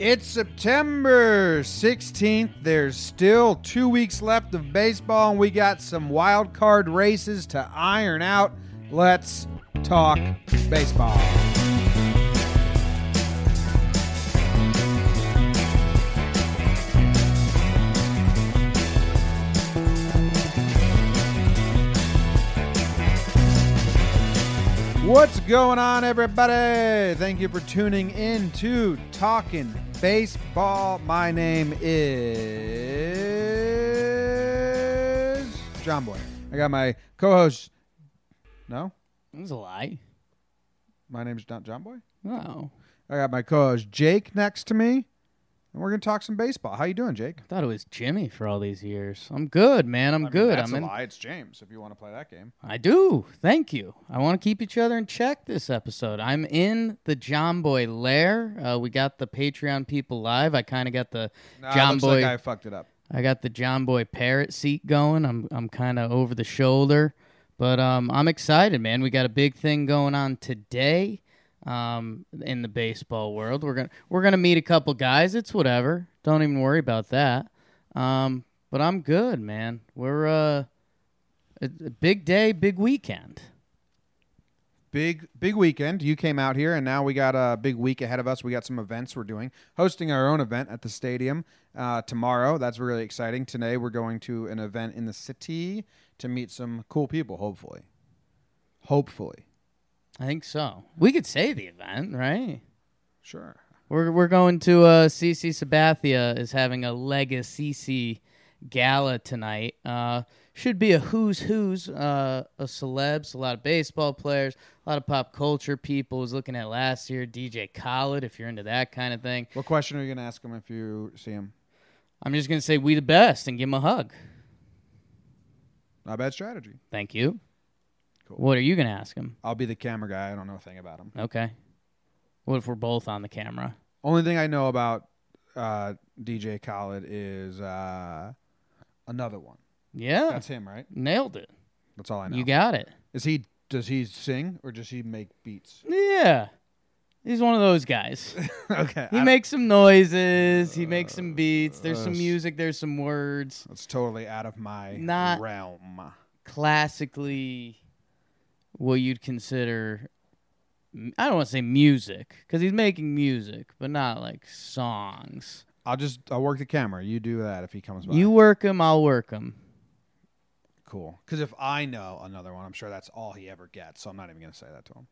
It's September 16th. There's still two weeks left of baseball, and we got some wild card races to iron out. Let's talk baseball. What's going on, everybody? Thank you for tuning in to Talking Baseball. My name is John Boy. I got my co-host. No, That was a lie. my name's not John Boy. No, I got my co-host Jake next to me, and we're gonna talk some baseball. How you doing, Jake? I thought it was Jimmy for all these years. I'm good, man. I'm I mean, good. That's I'm a in. lie. It's James. If you want to play that game, I do. Thank you. I want to keep each other in check this episode. I'm in the John Boy lair. Uh, we got the Patreon people live. I kind of got the nah, John Boy. like I fucked it up. I got the John Boy parrot seat going. I'm I'm kind of over the shoulder, but um, I'm excited, man. We got a big thing going on today, um, in the baseball world. We're gonna we're gonna meet a couple guys. It's whatever. Don't even worry about that. Um, but I'm good, man. We're uh, a, a big day, big weekend. big big weekend. You came out here, and now we got a big week ahead of us. We got some events we're doing, hosting our own event at the stadium uh, tomorrow. That's really exciting. Today we're going to an event in the city to meet some cool people. Hopefully, hopefully, I think so. We could say the event, right? sure. We're we're going to uh CC Sabathia is having a Legacy C gala tonight. Uh should be a who's who's uh of celebs, a lot of baseball players, a lot of pop culture people. Was looking at last year DJ Khaled if you're into that kind of thing. What question are you gonna ask him if you see him? I'm just going to say we the best and give him a hug. Not a bad strategy. Thank you. Cool. What are you going to ask him? I'll be the camera guy. I don't know a thing about him. Okay. What if we're both on the camera? Only thing I know about uh, DJ Khaled is uh, another one. Yeah. That's him, right? Nailed it. That's all I know. You got it. Is he? Does he sing or does he make beats? Yeah. He's one of those guys. okay, He I- makes some noises. He makes some beats. There's some Uh, music. There's some words. That's totally out of my Not- realm. Classically, what you'd consider. I don't want to say music because he's making music, but not like songs. I'll just I'll work the camera. You do that if he comes by. You work him, I'll work him. cool? Because if I know another one, I'm sure that's all he ever gets. So I'm not even gonna say that to him.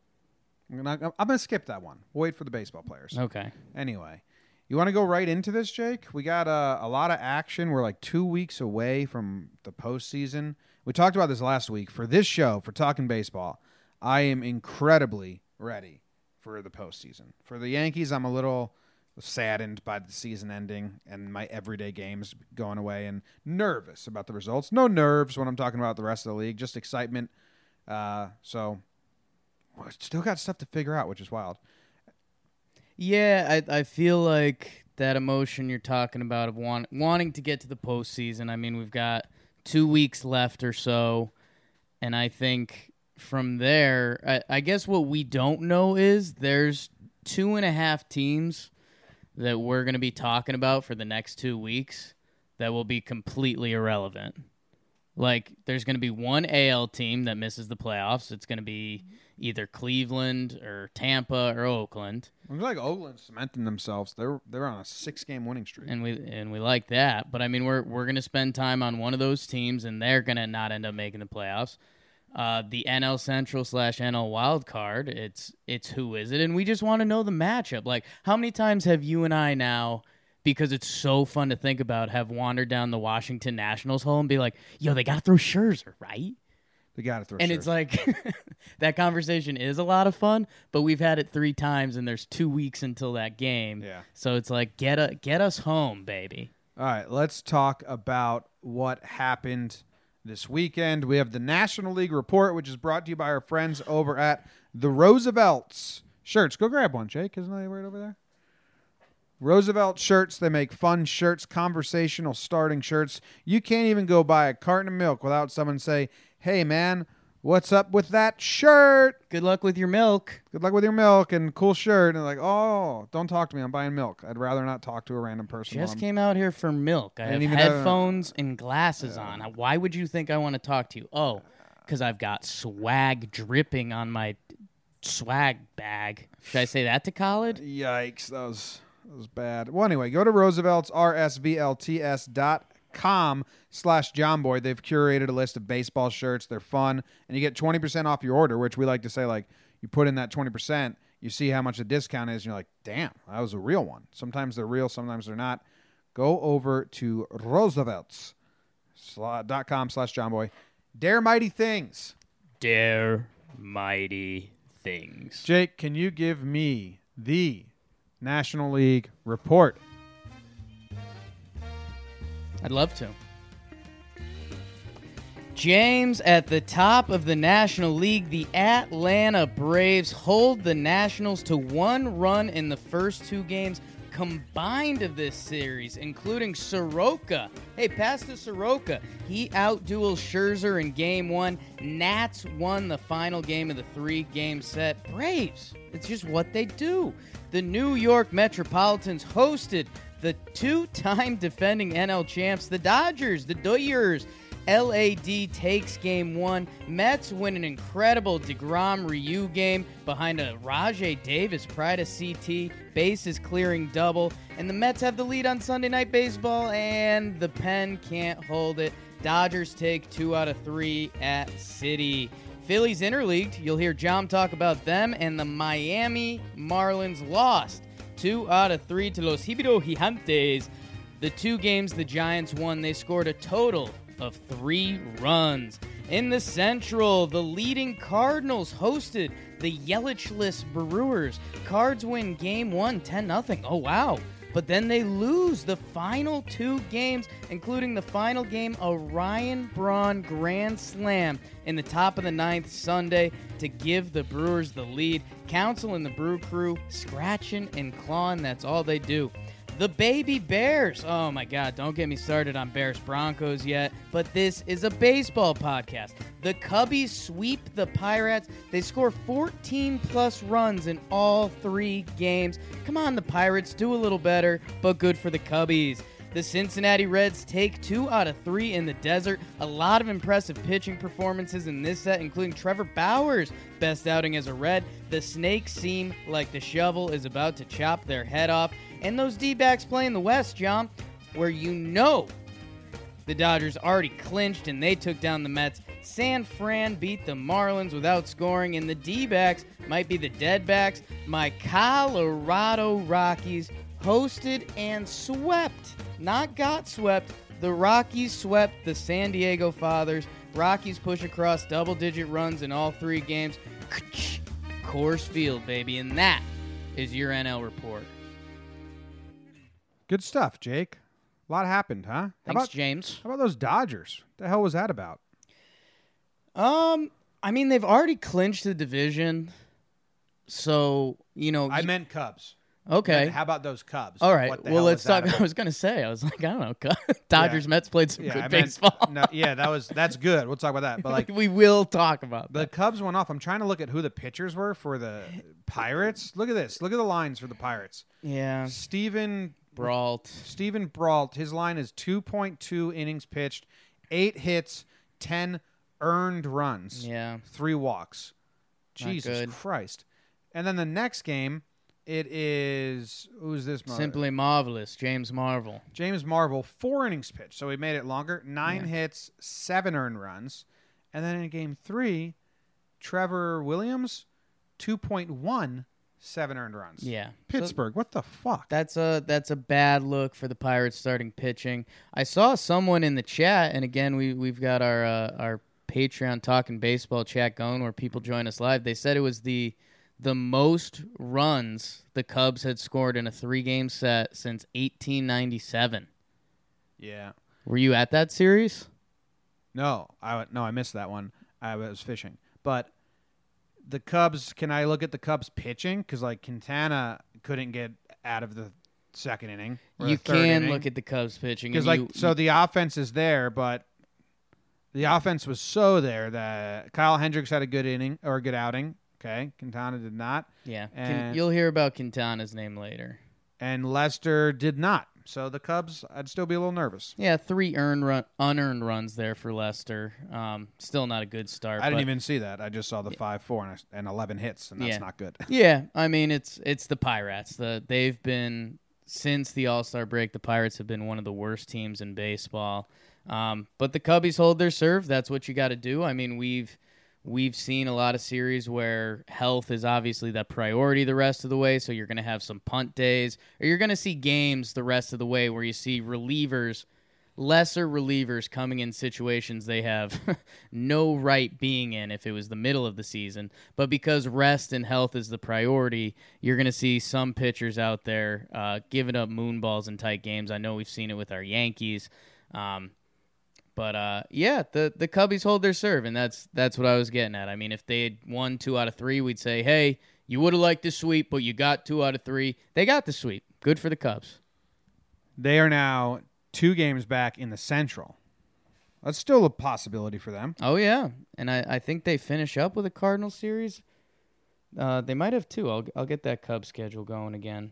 I'm gonna I'm gonna skip that one. Wait for the baseball players. Okay. Anyway, you want to go right into this, Jake? We got uh, a lot of action. We're like two weeks away from the postseason. We talked about this last week. For this show, for talking baseball, I am incredibly ready for the postseason. For the Yankees, I'm a little saddened by the season ending and my everyday games going away and nervous about the results. No nerves when I'm talking about the rest of the league, just excitement. Uh, so, still got stuff to figure out, which is wild. Yeah, I I feel like that emotion you're talking about of want, wanting to get to the postseason. I mean, we've got two weeks left or so, and I think from there, I, I guess what we don't know is there's two and a half teams that we're going to be talking about for the next two weeks that will be completely irrelevant. Like, there's going to be one AL team that misses the playoffs. It's going to be either Cleveland or Tampa or Oakland. Looks like Oakland's cementing themselves. They're they're on a six game winning streak. and we and we like that. But I mean, we're we're gonna spend time on one of those teams, and they're gonna not end up making the playoffs. Uh, the NL Central slash NL Wild Card. It's it's who is it, and we just want to know the matchup. Like, how many times have you and I now? Because it's so fun to think about, have wandered down the Washington Nationals hole and be like, "Yo, they got to throw Scherzer, right?" They got to throw. And it's like that conversation is a lot of fun, but we've had it three times, and there's two weeks until that game. Yeah. So it's like get a, get us home, baby. all right. Let's talk about what happened this weekend. We have the National League report, which is brought to you by our friends over at the Roosevelts shirts. Go grab one, Jake. Isn't that right over there? Roosevelt shirts. They make fun shirts, conversational starting shirts. You can't even go buy a carton of milk without someone say, "Hey, man, What's up with that shirt? Good luck with your milk. Good luck with your milk and cool shirt. And like, oh, don't talk to me. I'm buying milk. I'd rather not talk to a random person. while Just I'm- came out here for milk. I have didn't even have a- headphones and glasses on. Why would you think I want to talk to you? Oh, because I've got swag dripping on my swag bag. Should I say that to college? Yikes, that was that was bad. Well, anyway, go to Roosevelt's rsvlts dot com slash John Boy. They've curated a list of baseball shirts. They're fun, and you get twenty percent off your order, which we like to say like you put in that twenty percent, you see how much the discount is, and you're like, damn, that was a real one. Sometimes they're real, sometimes they're not. Go over to Roosevelt's dot com slash John Boy. Dare mighty things. Dare mighty things. Jake, can you give me the National League report? I'd love to. James, at the top of the National League, the Atlanta Braves hold the Nationals to one run in the first two games combined of this series, including Soroka. Hey, pass to Soroka. He outduels Scherzer in game one. Nats won the final game of the three game set. Braves, it's just what they do. The New York Metropolitans hosted the two time defending NL champs, the Dodgers, the Dodgers. LAD takes game one. Mets win an incredible DeGrom Ryu game behind a Rajay Davis pride of CT, bases clearing double. And the Mets have the lead on Sunday Night Baseball, and the pen can't hold it. Dodgers take two out of three at City. Phillies interleagued. You'll hear John talk about them, and the Miami Marlins lost two out of three to Los Hibiro Gigantes. The two games the Giants won, they scored a total of three runs. In the Central, the leading Cardinals hosted the Yelichless Brewers. Cards win game one, 10 0. Oh, wow. But then they lose the final two games, including the final game, a Ryan Braun Grand Slam in the top of the ninth Sunday to give the Brewers the lead. Counsell and the Brew Crew scratching and clawing, that's all they do. The Baby Bears. Oh my God, don't get me started on Bears Broncos yet, but this is a baseball podcast. The Cubbies sweep the Pirates. They score 14 plus runs in all three games. Come on, the Pirates, do a little better, but good for the Cubbies. The Cincinnati Reds take two out of three in the desert. A lot of impressive pitching performances in this set, including Trevor Bauer's best outing as a Red. The Snakes seem like the shovel is about to chop their head off. And those D backs play in the West, John, where you know the Dodgers already clinched and they took down the Mets. San Fran beat the Marlins without scoring, and the D backs might be the dead backs. My Colorado Rockies hosted and swept, not got swept. The Rockies swept the San Diego Fathers. Rockies push across double digit runs in all three games. Coors Field, baby. And that is your NL report. Good stuff, Jake. A lot happened, huh? How Thanks, about, James. how about those Dodgers? What the hell was that about? Um, I mean, they've already clinched the division, so you know. I meant Cubs. okay. How about those Cubs? All right. Well, let's talk. I was gonna say. I was like, I don't know. Dodgers Mets played some Yeah, good I meant- baseball. no, yeah, that was that's good. We'll talk about that. But like we will talk about the that. Cubs went off. I'm trying to look at who the pitchers were for the Pirates. Look at this. Look at the lines for the Pirates. Yeah, Steven Brault. Steven Brault, his line is 2.2 innings pitched, 8 hits, 10 earned runs. Yeah. three walks. Not Jesus good. Christ. And then the next game, it is who's this? mo- Simply marvelous, James Marvel. James Marvel, four innings pitched, so he made it longer. Nine hits, seven earned runs, and then in game three, Trevor Williams, 2.1, seven earned runs. Yeah, Pittsburgh, what the fuck? that's a that's a bad look for the Pirates starting pitching. I saw someone in the chat, and again, we we've got our uh, our Patreon talking baseball chat going where people join us live. They said it was the the most runs the Cubs had scored in a three game set since 1897. yeah. Were you at that series? No, I no, I missed that one. I was fishing, but the Cubs. Can I look at the Cubs pitching? Because like Quintana couldn't get out of the second inning. You can inning. look at the Cubs pitching because like you- so the offense is there, but the offense was so there that Kyle Hendricks had a good inning or a good outing. Okay, Quintana did not, Yeah, And- Can, you'll hear about Quintana's name later. and Lester did not. So the Cubs, I'd still be a little nervous. Yeah, three earned run, unearned runs there for Lester. Um, still not a good start. I didn't even see that. I just saw the five, four, and, and eleven hits, and that's Yeah. not good. Yeah, I mean it's it's the Pirates. The they've been since the All Star break. The Pirates have been one of the worst teams in baseball. Um, but the Cubbies hold their serve. That's what you got to do. I mean we've we've seen a lot of series where health is obviously the priority the rest of the way. So you're going to have some punt days, or you're going to see games the rest of the way where you see relievers lesser relievers coming in situations they have no right being in if it was the middle of the season. But because rest and health is the priority, you're going to see some pitchers out there uh, giving up moonballs in tight games. I know we've seen it with our Yankees. Um, but uh, yeah, the the Cubbies hold their serve, and that's that's what I was getting at. I mean, if they had won two out of three, we'd say, hey, you would have liked the sweep, but you got two out of three. They got the sweep. Good for the Cubs. They are now two games back in the Central. That's still a possibility for them. Oh yeah, and I, I think they finish up with a Cardinal series. Uh, they might have two. I'll I'll get that Cubs schedule going again.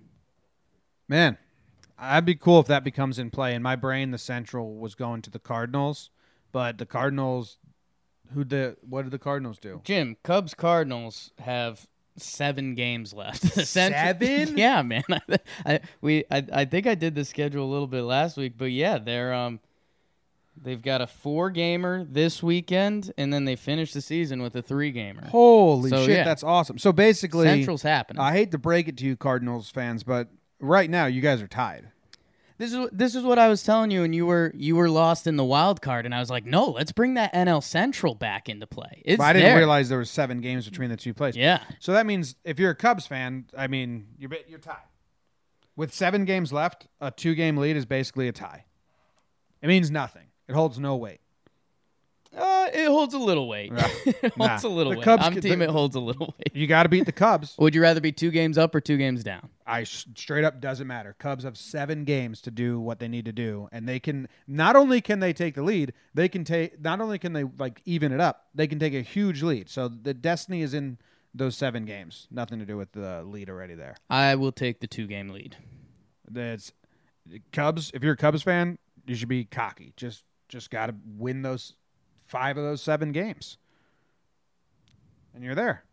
Man, I'd be cool if that becomes in play. In my brain, the Central was going to the Cardinals, but the Cardinals, who the what did the Cardinals do? Jim, Cubs Cardinals have seven games left. Seven? yeah, man. I, I we I, I think I did the schedule a little bit last week, but yeah, they're um they've got a four gamer this weekend, and then they finish the season with a three gamer. Holy So, shit, yeah. that's awesome. So basically, Central's happening. I hate to break it to you, Cardinals fans, but right now you guys are tied. This is this is what I was telling you, and you were you were lost in the wild card, and I was like, no, let's bring that NL Central back into play. It's But I didn't there. realize there was seven games between the two places. Yeah, So that means if you're a Cubs fan, I mean, you're ba- you're tied. With seven games left, a two game lead is basically a tie. It means nothing. It holds no weight. uh, it holds a little weight. it holds Nah. a little The weight. Cubs I'm could- team. the- it holds a little weight. You got to beat the Cubs. Would you rather be two games up or two games down? I straight up doesn't matter. Cubs have seven games to do what they need to do, and they can not only can they take the lead, they can take not only can they like even it up, they can take a huge lead. So the destiny is in those seven games. Nothing to do with the lead already there. I will take the two game lead. That's Cubs. If you're a Cubs fan, you should be cocky. Just just got to win those five of those seven games, and you're there.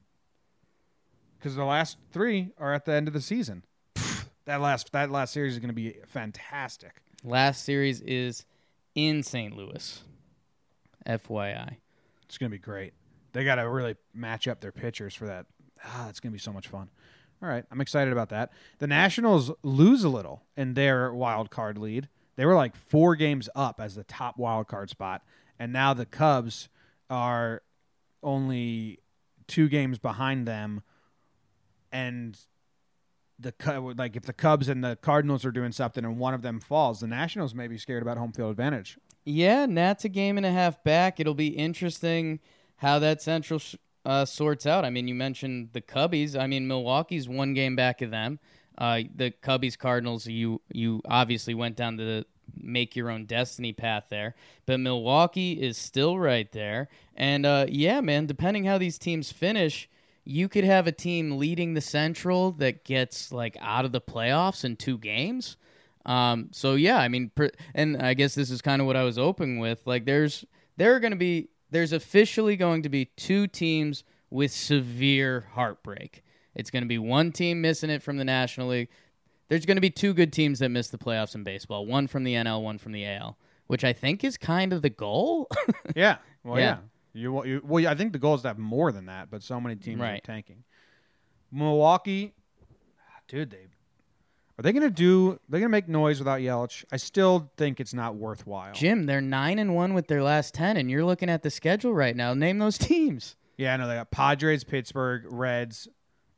Because the last three are at the end of the season. That last that last series is going to be fantastic. Last series is in St. Louis. FYI. It's going to be great. They got to really match up their pitchers for that. Ah, it's going to be so much fun. All right, I'm excited about that. The Nationals lose a little in their wild card lead. They were like four games up as the top wild card spot, and now the Cubs are only two games behind them. And the like if the Cubs and the Cardinals are doing something and one of them falls, the Nationals may be scared about home field advantage. Yeah, Nats a game and a half back. It'll be interesting how that Central uh, sorts out. I mean, you mentioned the Cubbies. I mean, Milwaukee's one game back of them. Uh, the Cubbies Cardinals. You you obviously went down the make your own destiny path there, but Milwaukee is still right there. And uh, yeah, man, depending how these teams finish. You could have a team leading the Central that gets like out of the playoffs in two games. Um, so yeah, I mean, per, and I guess this is kind of what I was open with. Like, there's there are going to be there's officially going to be two teams with severe heartbreak. It's going to be one team missing it from the National League. There's going to be two good teams that miss the playoffs in baseball. One from the NL, one from the AL, which I think is kind of the goal. Yeah. Well, yeah. Yeah. You, wa- you well, yeah, I think the goal is to have more than that, but so many teams are tanking. Milwaukee, dude, they are they going to do? They're going to make noise without Yelich. I still think it's not worthwhile. Jim, they're nine and one with their last ten, and you're looking at the schedule right now. Name those teams. Yeah, I know they got Padres, Pittsburgh, Reds,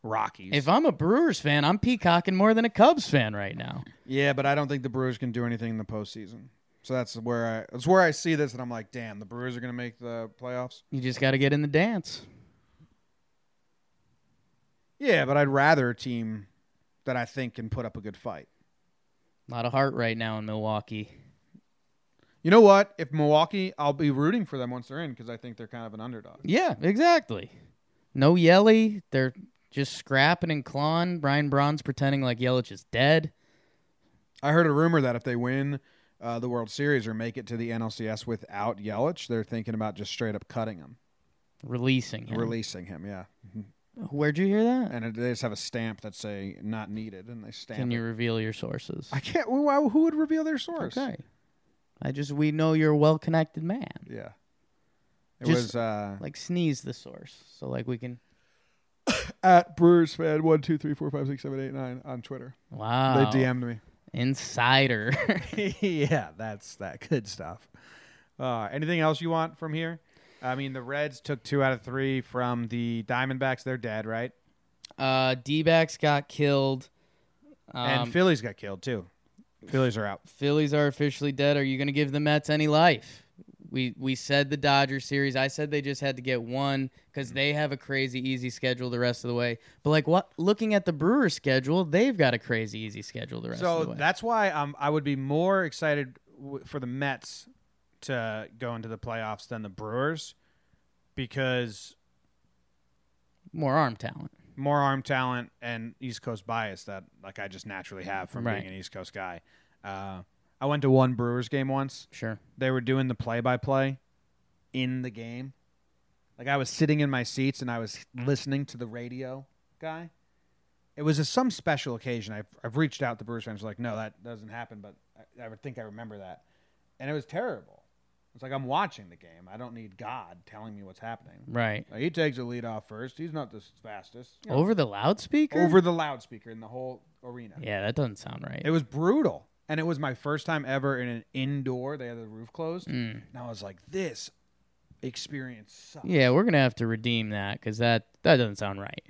Rockies. If I'm a Brewers fan, I'm peacocking more than a Cubs fan right now. yeah, but I don't think the Brewers can do anything in the postseason. So that's where I that's where I see this, and I'm like, damn, the Brewers are going to make the playoffs. You just got to get in the dance. Yeah, but I'd rather a team that I think can put up a good fight. A lot of heart right now in Milwaukee. You know what? If Milwaukee, I'll be rooting for them once they're in because I think they're kind of an underdog. Yeah, exactly. No Yelly. They're just scrapping and clawing. Brian Braun's pretending like Yelich is dead. I heard a rumor that if they win uh, the World Series or make it to the NLCS without Yelich, they're thinking about just straight up cutting him, Releasing him. releasing him. Yeah, Where'd you hear that? and it- they just have a stamp that say not needed, and they stamp. Can it. you reveal your sources? I can't. Who, who would reveal their source? Okay. I just we know you're a well connected man. Yeah. It Just- was uh, Like sneeze the source. So like we can at Brewers fan one two three four five six seven eight nine on Twitter. Wow. They DM'd me. Insider. yeah, that's that good stuff. Uh, anything else you want from here? I mean, the Reds took two out of three from the Diamondbacks. They're dead, right? uh D backs got killed. Um, and Phillies got killed too. Phillies are out. Phillies are officially dead. Are you going to give the Mets any life? We we said the Dodgers series. I said they just had to get one because they have a crazy easy schedule the rest of the way. But like what? Looking at the Brewers schedule, they've got a crazy easy schedule the rest of So the way. that's why um, I would be more excited w- for the Mets to go into the playoffs than the Brewers because More arm talent. more arm talent and East Coast bias that like I just naturally have from Right. being an East Coast guy. Uh, I went to one Brewers game once. Sure. They were doing the play-by-play in the game. Like I was sitting in my seats and I was listening to the radio guy. It was a, some special occasion. I've, I've reached out to Brewers fans like, no, that doesn't happen, but I, I would think I remember that, and it was terrible. It's like I'm watching the game. I don't need God telling me what's happening. Right. Like, he takes the lead off first. He's not the fastest. You know, Over the loudspeaker. over the loudspeaker in the whole arena. Yeah, that doesn't sound right. It was brutal. And it was my first time ever in an indoor. They had the roof closed. Mm. And I was like, this experience sucks. Yeah, we're gonna have to redeem that because that that doesn't sound right.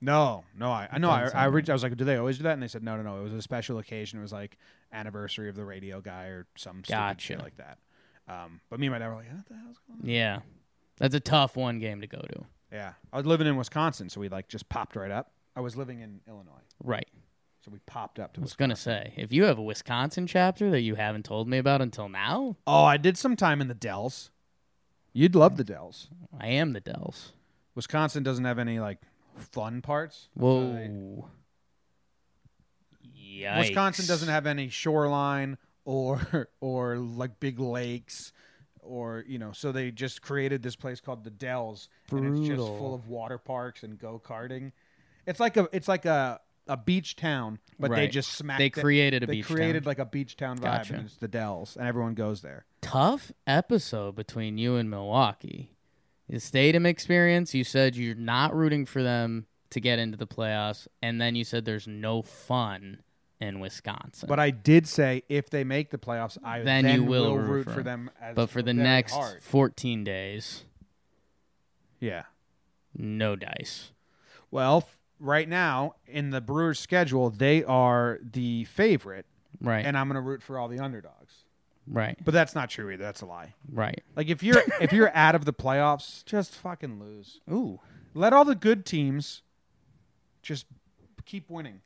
No, no, I, I know. I, I reached. I was like, do they always do that? And they said, no, no, no. It was a special occasion. It was like anniversary of the radio guy or some stupid Gotcha. shit like that. Um, but me and my dad were like, what the hell's going on? Yeah, that's a tough one game to go to. Yeah, I was living in Wisconsin, so we like just popped right up. I was living in Illinois, Right. So we popped up to I was Wisconsin. gonna say if you have a Wisconsin chapter that you haven't told me about until now, Oh, I did some time in the Dells. You'd love the Dells. I am the Dells. Wisconsin doesn't have any like fun parts. Whoa. Yikes. Wisconsin doesn't have any shoreline or or like big lakes or you know so they just created this place called the Dells and it's just full of water parks and go karting. It's like a it's like a a beach town, but they Right. just smacked They it- created a they beach created town. like a beach town vibe Gotcha. and it's the Dells and everyone goes there. tough episode between you and Milwaukee. The stadium experience, you said you're not rooting for them to get into the playoffs, and then you said there's no fun in Wisconsin. But I did say if they make the playoffs, I Then then, you will root for them. them. As but for the very next hard. 14 days, yeah. no dice. Well, f- right now in the Brewers' schedule, they are the favorite, Right. and I'm going to root for all the underdogs. right. But that's not true either. That's a lie. Right. Like if you're if you're out of the playoffs, just fucking lose. Ooh. Let all the good teams just keep winning.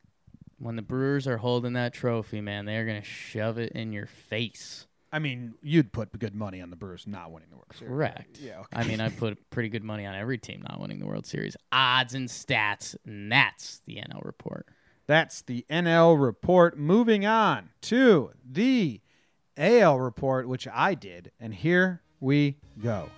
When the Brewers are holding that trophy, man, they're going to shove it in your face. I mean, you'd put good money on the Brewers not winning the World Series. Correct. Yeah. Okay. I mean, I put pretty good money on every team not winning the World Series. Odds and stats, and that's the NL report. That's the NL report. Moving on to the AL report, which I did, and here we go.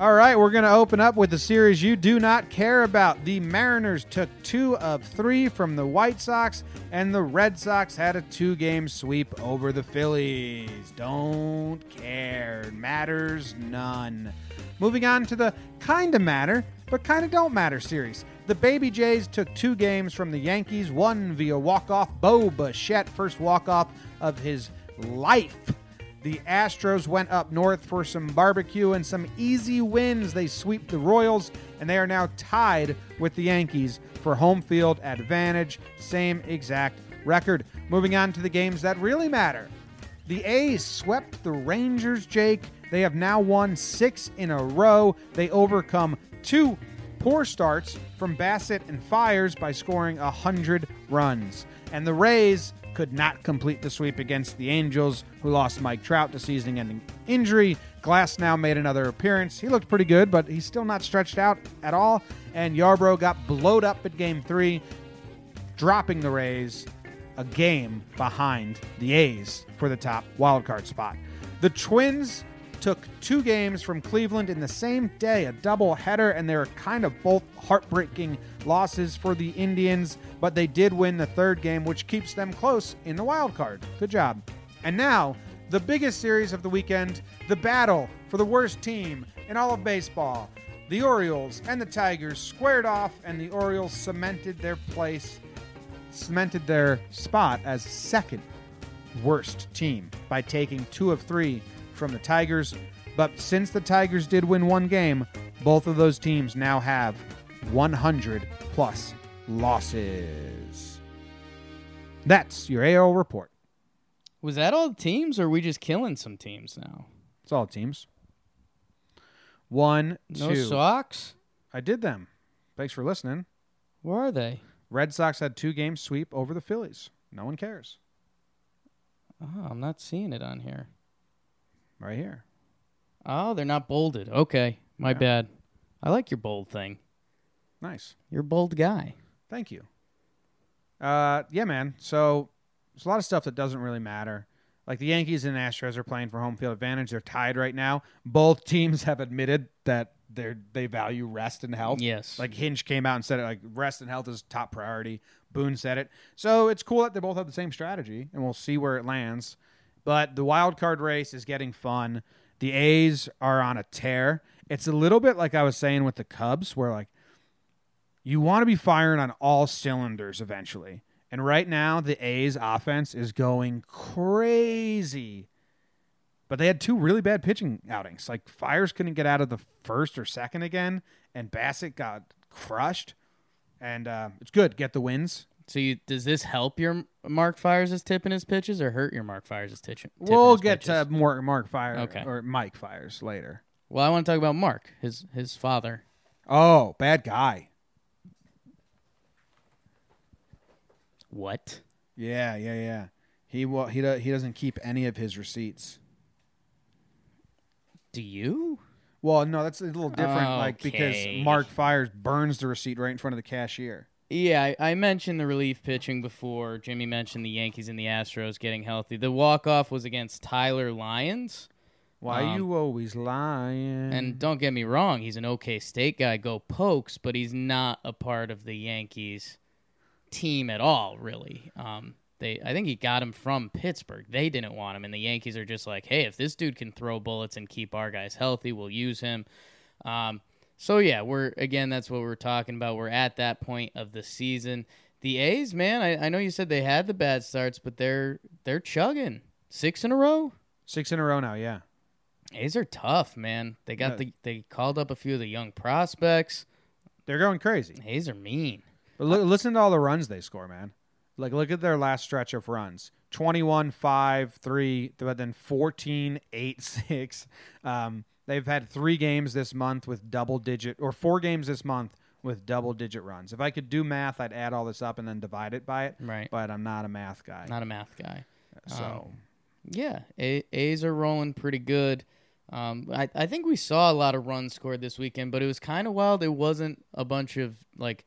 All right, we're going to open up with the series you do not care about. The Mariners took two of three from the White Sox, and the Red Sox had a two game sweep over the Phillies. Don't care. Matters none. Moving on to the kind of matter, but kind of don't matter series. The Baby Jays took two games from the Yankees, one via walk off. Bo Bichette, first walk off of his life. The Astros went up north for some barbecue and some easy wins. They sweep the Royals, and they are now tied with the Yankees for home field advantage. Same exact record. Moving on to the games that really matter. The A's swept the Rangers, Jake. They have now won six in a row. They overcome two poor starts from Bassitt and Fiers by scoring 100 runs. And the Rays could not complete the sweep against the Angels, who lost Mike Trout to season ending injury. Glasnow made another appearance. He looked pretty good, but he's still not stretched out at all. And Yarbrough got blowed up at game three, dropping the Rays a game behind the A's for the top wildcard spot. The Twins took two games from Cleveland in the same day, a double header, and they were kind of both heartbreaking losses for the Indians, but they did win the third game, which keeps them close in the wild card. Good job. And now, the biggest series of the weekend, the battle for the worst team in all of baseball. The Orioles and the Tigers squared off, and the Orioles cemented their place, cemented their spot as second worst team by taking two of three from the Tigers. But since the Tigers did win one game, both of those teams now have 100 plus losses. That's your AL report. Was that all teams, or are we just killing some teams now? It's all teams. One, No two. Sox? I did them. Thanks for listening. Where are they? Red Sox had two game sweep over the Phillies. No one cares. Oh, I'm not seeing it on here. Right here. Oh, they're not bolded. Okay, my Yeah. bad. I like your bold thing. Nice. You're a bold guy. Thank you. Uh, yeah, man. So there's a lot of stuff that doesn't really matter. Like the Yankees and Astros are playing for home field advantage. They're tied right now. Both teams have admitted that they they value rest and health. Yes. Like Hinch came out and said it. Like rest and health is top priority. Boone said it. So it's cool that they both have the same strategy, and we'll see where it lands. But the wild card race is getting fun. The A's are on a tear. It's a little bit like I was saying with the Cubs, where like you want to be firing on all cylinders eventually. And right now, the A's offense is going crazy. But they had two really bad pitching outings. Like Fiers couldn't get out of the first or second again, and Bassitt got crushed. And uh, it's good. Get the wins. So you, does this help your Mark Fires is tipping his pitches, or hurt your Mark Fires is tipping? we'll get pitches? to more Mark Fires Okay. or Mike Fires later. Well, I want to talk about Mark, his his father. Oh, bad guy. What? Yeah, yeah, yeah. He well, he do, he doesn't keep any of his receipts. Do you? Well, no, that's a little different. Like because Mark Fires burns the receipt right in front of the cashier. Yeah, I, I mentioned the relief pitching before. Jimmy mentioned the Yankees and the Astros getting healthy. The walk off was against Tyler Lyons. Why Um, you always lying? And don't get me wrong, he's an OK State guy, go pokes, but he's not a part of the Yankees team at all, really. Um, they, I think he got him from Pittsburgh. They didn't want him, and the Yankees are just like, hey, if this dude can throw bullets and keep our guys healthy, we'll use him. Um, so yeah, we're again, that's what we're talking about. We're at that point of the season. The A's, man, I, I know you said they had the bad starts, but they're they're chugging six in a row. six in a row now. Yeah, A's are tough, man. They got the they called up a few of the young prospects. they're going crazy. A's are mean. But look, listen to all the runs they score, man. Like look at their last stretch of runs: 21, 5, 3, but then 14, 8, 6. Um, they've had three games this month with double digit, or four games this month with double digit runs. If I could do math, I'd add all this up and then divide it by it. Right. But I'm not a math guy, Not a math guy. so Yeah, a- A's are rolling pretty good. Um, I I think we saw a lot of runs scored this weekend, but it was kind of wild. It wasn't a bunch of like.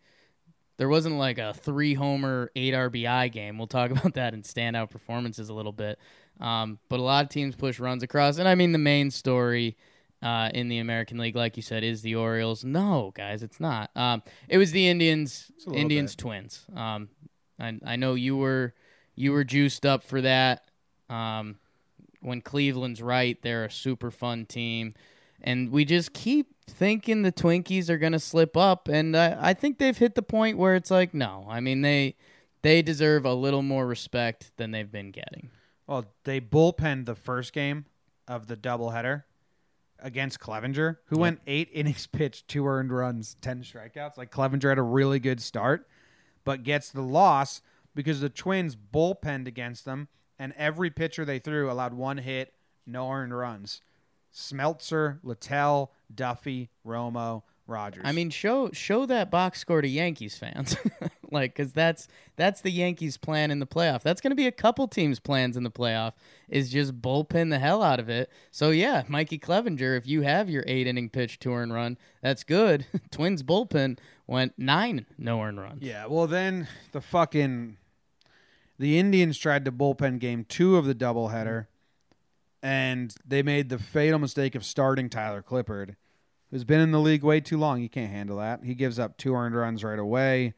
There wasn't like a three homer, eight RBI game. We'll talk about that in standout performances a little bit. Um, but a lot of teams push runs across. And I mean, the main story uh, in the American League, like you said, is the Orioles. No, guys, it's not. Um, it was the Indians, Indians Twins. Um, I, I know you were you were juiced up for that. Um, when Cleveland's right, they're a super fun team, and we just keep thinking the Twinkies are going to slip up, and I, I think they've hit the point where it's like, no, I mean they they deserve a little more respect than they've been getting. Well, they bullpenned the first game of the doubleheader against Clevinger, who Yep. went eight innings pitched, two earned runs, ten strikeouts. Like Clevinger had a really good start, but gets the loss because the Twins bullpenned against them, and every pitcher they threw allowed one hit, no earned runs. Smeltzer, Littell, Duffy, Romo, Rogers. I mean, show show that box score to Yankees fans. like because that's that's the Yankees' plan in the playoff. That's going to be a couple teams' plans in the playoff is just bullpen the hell out of it. So yeah, Mikey Clevinger, if you have your eight inning pitch to earn run, that's good. Twins bullpen went nine no earn runs. Yeah, well then the fucking the Indians tried to bullpen game two of the doubleheader, and they made the fatal mistake of starting Tyler Clippard, who's been in the league way too long. He can't handle that. He gives up two earned runs right away.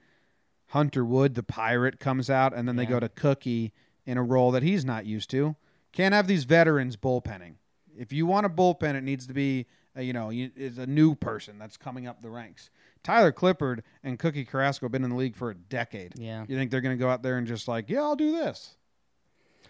Hunter Wood, the pirate, comes out, and then they go to Cookie in a role that he's not used to. Can't have these veterans bullpenning. If you want a bullpen, it needs to be uh, you know you, is a new person that's coming up the ranks. Tyler Clippard and Cookie Carrasco have been in the league for a decade. Yeah. You think they're going to go out there and just like, yeah, I'll do this?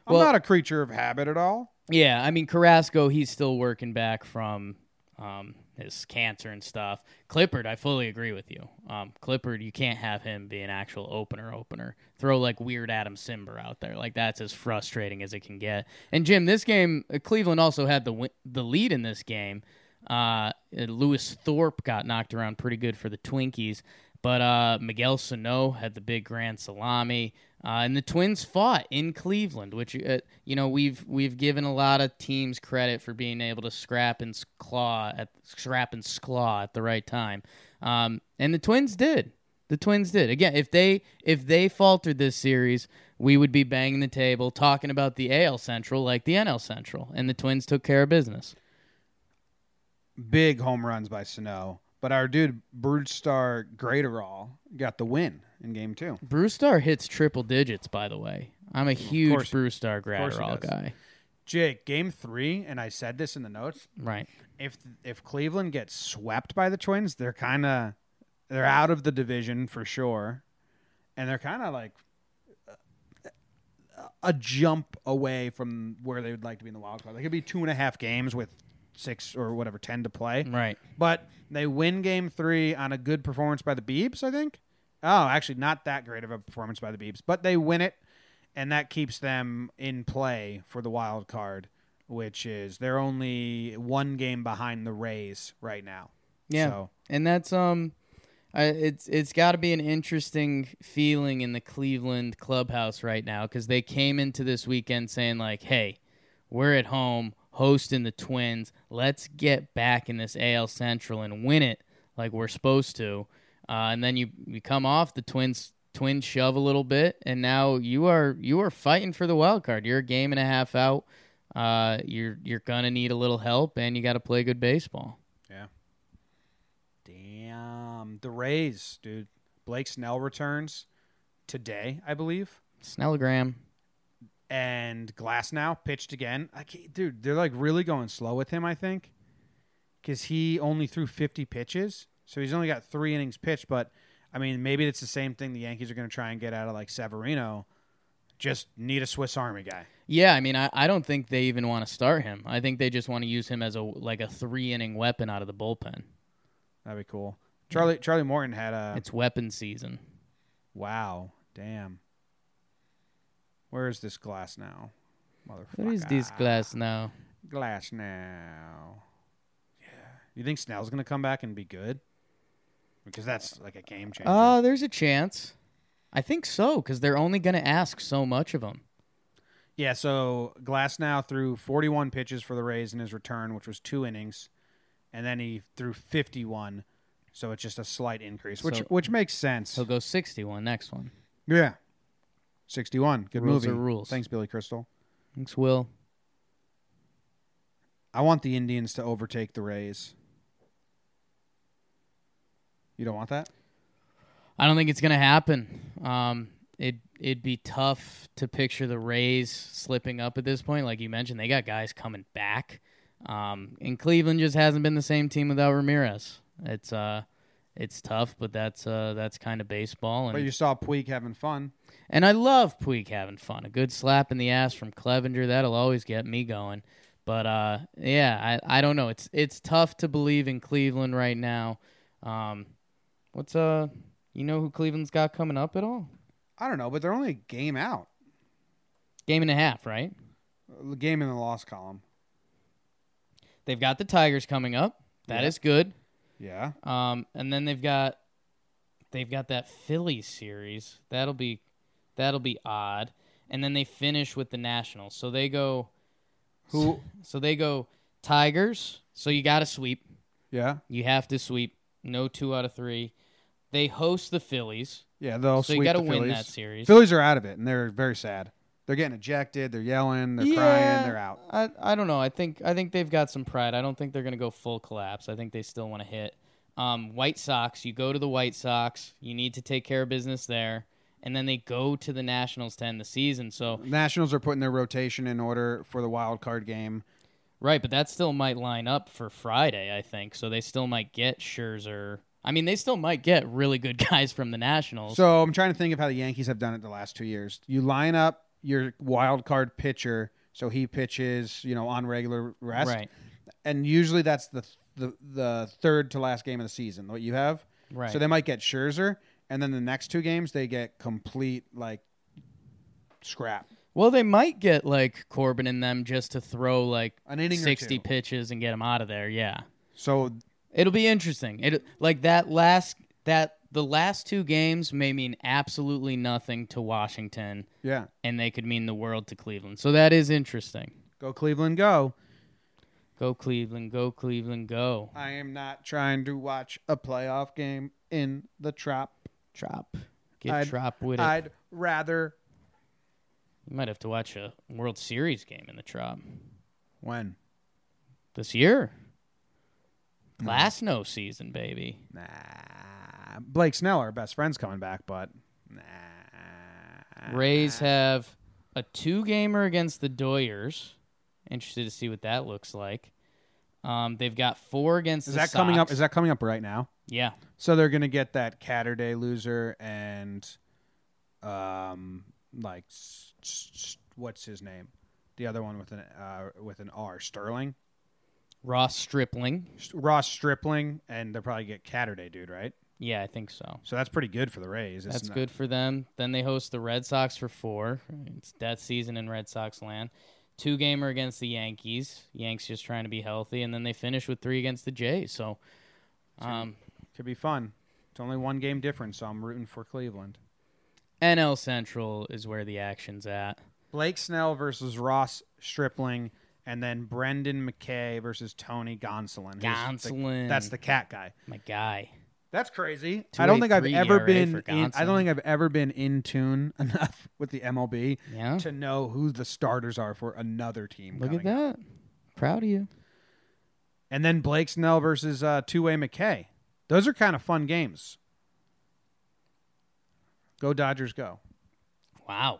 I'm Well- not a creature of habit at all. Yeah, I mean Carrasco, he's still working back from um, his cancer and stuff. Clippard, I fully agree with you. Um, Clippard, you can't have him be an actual opener. Opener, throw like weird Adam Cimber out there, like that's as frustrating as it can get. And Jim, this game, uh, Cleveland also had the the lead in this game. Uh, Lewis Thorpe got knocked around pretty good for the Twinkies, but uh, Miguel Sano had the big grand salami. Uh, and the Twins fought in Cleveland, which uh, you know we've we've given a lot of teams credit for being able to scrap and claw at scrap and claw at the right time, um, and the Twins did. The Twins did again. If they if they faltered this series, we would be banging the table talking about the AL Central like the NL Central, and the Twins took care of business. Big home runs by Sano. But our dude, Brusdar Graterol, got the win in game two. Brusdar hits triple digits, by the way. I'm a huge course- Brusdar course he Graterol does. guy. Jake, game three, and I said this in the notes. Right. If if Cleveland gets swept by the Twins, they're kind of they're out of the division for sure, and they're kind of like a- jump away from where they would like to be in the wild card. They could be two and a half games with six or whatever ten to play. Right. But they win game three on a good performance by the Beebs, I think. Oh, actually, not that great of a performance by the Beebs, but they win it, and that keeps them in play for the wild card, which is they're only one game behind the Rays right now. Yeah. So, and that's um I, it's it's got to be an interesting feeling in the Cleveland clubhouse right now because they came into this weekend saying like, "Hey, we're at home hosting the Twins. Let's get back in this AL Central and win it like we're supposed to." Uh, and then you you come off the Twins Twins shove a little bit, and now you are you are fighting for the wild card. You're a game and a half out. Uh, you're you're gonna need a little help, and you got to play good baseball. yeah. Damn. The Rays, dude. Blake Snell returns today, I believe. Snellagram. and Glasnow pitched again. I can't, dude, they're like really going slow with him. I think because he only threw 50 pitches, so he's only got three innings pitched. But I mean, maybe it's the same thing the Yankees are going to try and get out of like Severino. Just need a Swiss Army guy. Yeah, I mean, I, I don't think they even want to start him. I think they just want to use him as a like a three inning weapon out of the bullpen. That'd be cool. Charlie Charlie Morton had a It's weapon season. wow, damn. Where is this Glasnow, motherfucker? What is this glass now? Glasnow. Yeah, you think Snell's going to come back and be good? Because that's like a game changer. Uh, there's a chance. I think so because they're only going to ask so much of him. Yeah, so Glasnow threw 41 pitches for the Rays in his return, which was two innings, and then he threw 51, so it's just a slight increase, which So- which makes sense. He'll go 61 next one. Yeah, 61, good Rules movie. are rules. Thanks, Billy Crystal. Thanks, Will. I want the Indians to overtake the Rays. You don't want that? I don't think it's going to happen. Um, it it'd be tough to picture the Rays slipping up at this point. Like you mentioned, they got guys coming back. Um, and Cleveland just hasn't been the same team without Ramirez. It's uh, it's tough, but that's uh, that's kind of baseball. But you saw Puig having fun. and I love Puig having fun. A good slap in the ass from Clevinger that'll always get me going. But uh, yeah, I, I don't know. It's it's tough to believe in Cleveland right now. Um, what's uh, you know who Cleveland's got coming up at all? I don't know, but they're only a game out. Game and a half, right? The game in the loss column. They've got the Tigers coming up. That is good. Yeah. Um, and then they've got they've got that Phillies series. That'll be that'll be odd. And then they finish with the Nationals. So they go Who? so they go Tigers. So you got to sweep. Yeah, You have to sweep. No 2 out of 3. They host the Phillies. yeah. They'll so sweep you got to the win Phillies. that series. Phillies are out of it, and they're very sad. They're getting ejected. They're yelling. They're crying. They're out. I, I don't know. I think I think they've got some pride. I don't think they're going to go full collapse. I think they still want to hit. Um, White Sox. You go to the White Sox. You need to take care of business there, and then they go to the Nationals to end the season. So Nationals are putting their rotation in order for the wild card game. right, but that still might line up for Friday. I think so. They still might get Scherzer. I mean, they still might get really good guys from the Nationals. So I'm trying to think of how the Yankees have done it the last two years. You line up your wild card pitcher, so he pitches, you know, on regular rest, right, and usually that's the the the third to last game of the season. What you have, right. so they might get Scherzer, and then the next two games they get complete like scrap. well, they might get like Corbin and them just to throw like An inning sixty pitches and get them out of there. Yeah. So It'll be interesting. It like that last that the last two games may mean absolutely nothing to Washington, yeah, and they could mean the world to Cleveland. So that is interesting. go Cleveland, go. Go Cleveland, go Cleveland, go. I am not trying to watch a playoff game in the trap. Trop, get I'd- trop with it. I'd rather you might have to watch a World Series game in the Trop when this year. Glasnow season, baby. Nah. Blake Snell, our best friend's coming back, but nah. Rays have a two gamer against the Doyers. Interested to see what that looks like. Um, they've got four against Is the that coming up? Sox. Is that coming up right now? yeah. So they're gonna get that Catterday loser and, um, like s- s- s- what's his name? The other one with an uh, with an R, Sterling, Ross Stripling. Ross Stripling, and they'll probably get Catterday, dude, right? Yeah, I think so. So that's pretty good for the Rays. That's good for them. Then they host the Red Sox for four. It's that season in Red Sox land. Two gamer against the Yankees. Yanks just trying to be healthy, and then they finish with three against the Jays. So, um, Could be fun. It's only one game difference, so I'm rooting for Cleveland. NL Central is where the action's at. Blake Snell versus Ross Stripling, and then Brendan McKay versus Tony Gonsolin. who's the- Gonsolin. that's the cat guy. My guy. That's crazy. I don't think I've ever ERA been. In, I don't think I've ever been in tune enough with the MLB Yeah. to know who the starters are for another team. Look at coming up. that. Proud of you. And then Blake Snell versus uh, Two Way McKay. Those are kind of fun games. Go Dodgers, go! Wow.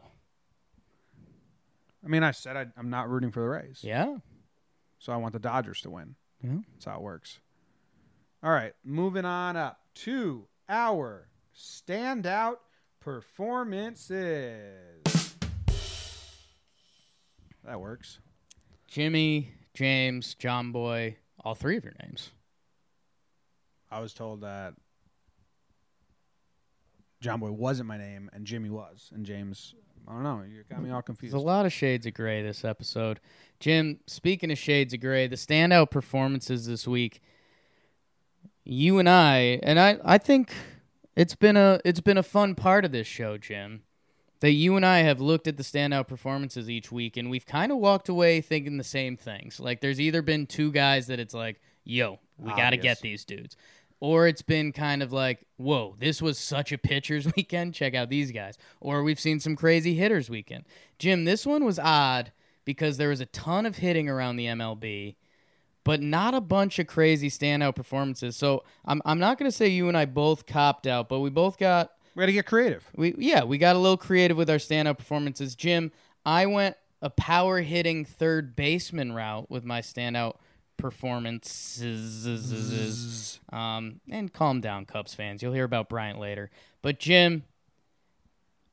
I mean, I said I, I'm not rooting for the Rays, Yeah. so I want the Dodgers to win. Yeah. That's how it works. All right, moving on up to our standout performances. That works. Jimmy, James, John Boy, all three of your names. I was told that John Boy wasn't my name and Jimmy was, and James. I don't know. You got me all confused. There's a lot of shades of gray this episode. Jim, speaking of shades of gray, the standout performances this week. You and I, and I, I think it's been a it's been a fun part of this show, Jim. That you and I have looked at the standout performances each week, and we've kind of walked away thinking the same things. Like there's either been two guys that it's like, yo, we ah, got to get these dudes. Or it's been kind of like, whoa, this was such a pitcher's weekend. Check out these guys. Or we've seen some crazy hitters weekend. Jim, this one was odd because there was a ton of hitting around the MLB, but not a bunch of crazy standout performances. So I'm I'm not gonna say you and I both copped out, but we both got we got to get creative. we yeah, we got a little creative with our standout performances. Jim, I went a power hitting third baseman route with my standout performances. Um, and calm down, Cubs fans. You'll hear about Bryant later. But Jim,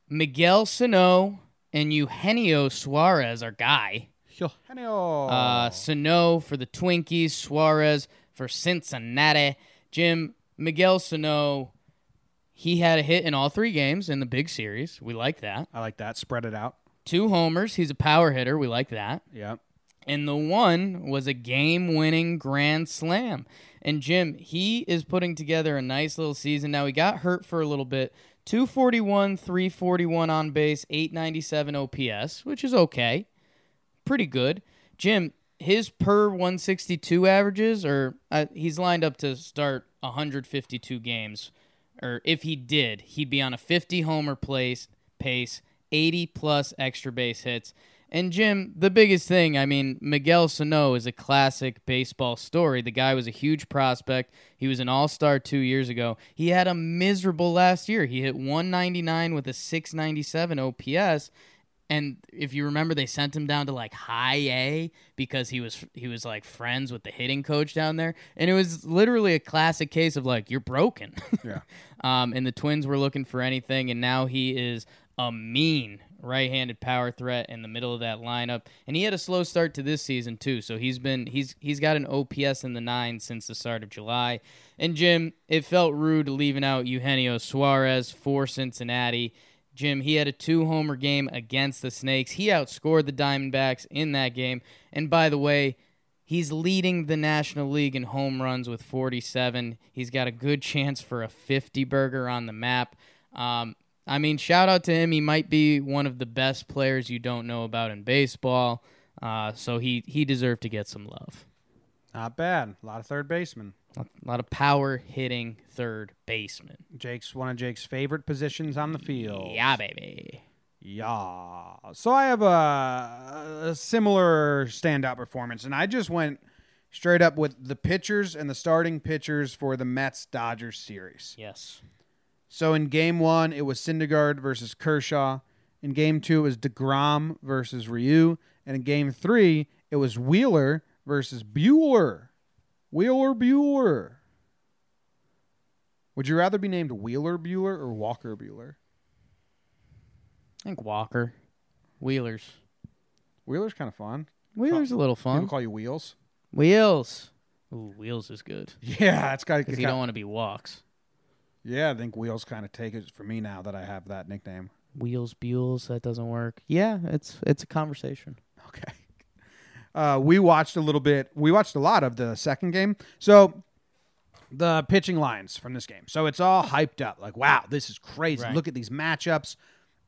Miguel Sano and Eugenio Suarez are guy. Eugenio. Uh, Sano for the Twinkies, Suarez for Cincinnati. Jim, Miguel Sano, he had a hit in all three games in the big series. We like that. I like that. Spread it out. Two homers. He's a power hitter. We like that. Yeah. And the one was a game winning grand slam. And Jim, he is putting together a nice little season. Now, he got hurt for a little bit. 241, 341 on base, 897 OPS, which is okay. Pretty good. Jim, his per 162 averages, or uh, he's lined up to start 152 games. Or if he did, he'd be on a 50 homer place, pace, 80 plus extra base hits. And Jim, the biggest thing, I mean, Miguel Sano is a classic baseball story. The guy was a huge prospect. He was an all star two years ago. He had a miserable last year. He hit 199 with a 697 OPS. And if you remember, they sent him down to like high A because he was he was like friends with the hitting coach down there, and it was literally a classic case of like you're broken. Yeah. um, and the Twins were looking for anything, and now he is a mean right-handed power threat in the middle of that lineup. And he had a slow start to this season too, so he's been he's he's got an OPS in the nine since the start of July. And Jim, it felt rude leaving out Eugenio Suarez for Cincinnati. Jim, he had a two homer game against the Snakes. He outscored the Diamondbacks in that game. And by the way, he's leading the National League in home runs with 47. He's got a good chance for a 50 burger on the map. Um, I mean, shout out to him. He might be one of the best players you don't know about in baseball. Uh, so he, he deserved to get some love. Not bad. A lot of third basemen. A lot of power hitting third baseman. Jake's one of Jake's favorite positions on the field. Yeah, baby. Yeah. So I have a, a similar standout performance, and I just went straight up with the pitchers and the starting pitchers for the Mets Dodgers series. Yes. So in game one, it was Syndergaard versus Kershaw. In game two, it was DeGrom versus Ryu. And in game three, it was Wheeler versus Buehler. Wheeler Buehler. Would you rather be named Wheeler Buehler or Walker Buehler? I think Walker. Wheelers. Wheeler's kind of fun. Wheelers a little fun. People call you Wheels. Wheels. Ooh, Wheels is good. Yeah, it's got. Because you don't want to be Walks. Yeah, I think Wheels kind of take it for me now that I have that nickname. Wheels, Buells, that doesn't work. Yeah, it's it's a conversation. Okay. Uh, we watched a little bit. We watched a lot of the second game. So the pitching lines from this game. So it's all hyped up. Like, wow, this is crazy. Right. Look at these matchups.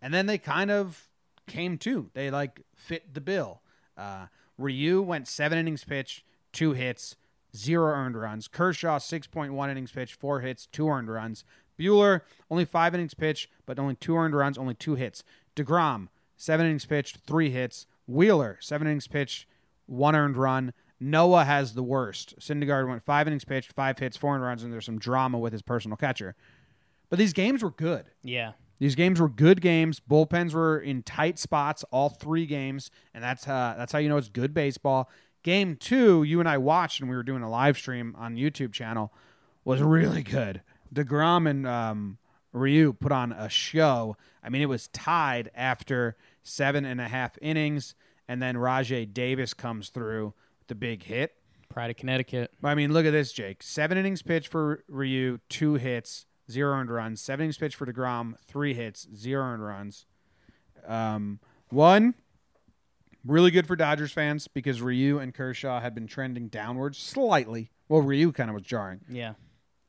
And then they kind of came to. They like fit the bill. Uh, Ryu went seven innings pitched, two hits, zero earned runs. Kershaw six point one innings pitched, four hits, two earned runs. Buehler only five innings pitched, but only two earned runs, only two hits. Degrom seven innings pitched, three hits. Wheeler seven innings pitched, one earned run. Noah has the worst. Syndergaard went five innings pitched, five hits, four earned runs, and there's some drama with his personal catcher. But these games were good. Yeah. These games were good games. Bullpens were in tight spots all three games, and that's uh, that's how you know it's good baseball. Game two, you and I watched, and we were doing a live stream on YouTube channel, was really good. Degrom and um, Ryu put on a show. I mean, it was tied after seven and a half innings, and then Rajay Davis comes through with the big hit. Pride of Connecticut. I mean, look at this, Jake. Seven innings pitched for Ryu, two hits, zero earned runs. Seven innings pitched for DeGrom, three hits, zero earned runs. Um, one, really good for Dodgers fans because Ryu and Kershaw had been trending downwards slightly. Well, Ryu kind of was jarring, Yeah.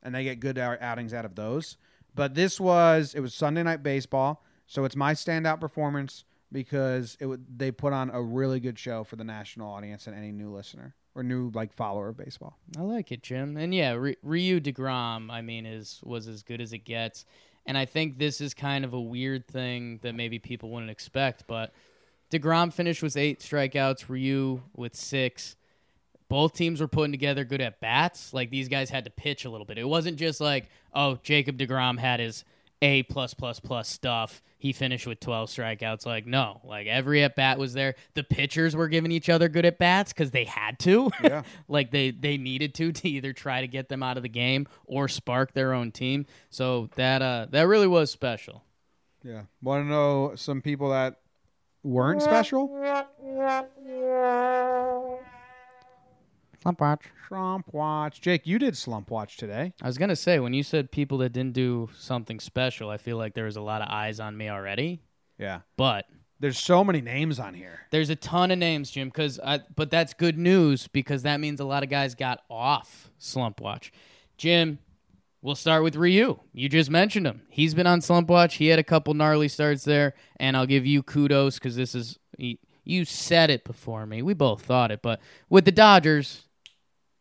and they get good outings out of those. But this was it was Sunday night baseball, so it's my standout performance because it would they put on a really good show for the national audience and any new listener or new like follower of baseball. I like it, Jim. And yeah, Ry- Ryu Degrom, I mean, is was as good as it gets. And I think this is kind of a weird thing that maybe people wouldn't expect. But Degrom finished with eight strikeouts, Ryu with six. Both teams were putting together good at bats. Like these guys had to pitch a little bit. It wasn't just like, oh, Jacob Degrom had his A plus plus plus stuff. He finished with twelve strikeouts. Like no, like every at bat was there. The pitchers were giving each other good at bats because they had to. Yeah. like they they needed to to either try to get them out of the game or spark their own team. So that uh that really was special. Yeah. Want to know some people that weren't special? Slump watch. Slump watch. Jake, you did slump watch today. I was gonna say when you said people that didn't do something special, I feel like there was a lot of eyes on me already. Yeah. But There's so many names on here. There's a ton of names, Jim. Because but that's good news because that means a lot of guys got off slump watch. Jim, we'll start with Ryu. You just mentioned him. He's been on slump watch. He had a couple gnarly starts there, and I'll give you kudos because this is you said it before me. We both thought it, but with the Dodgers,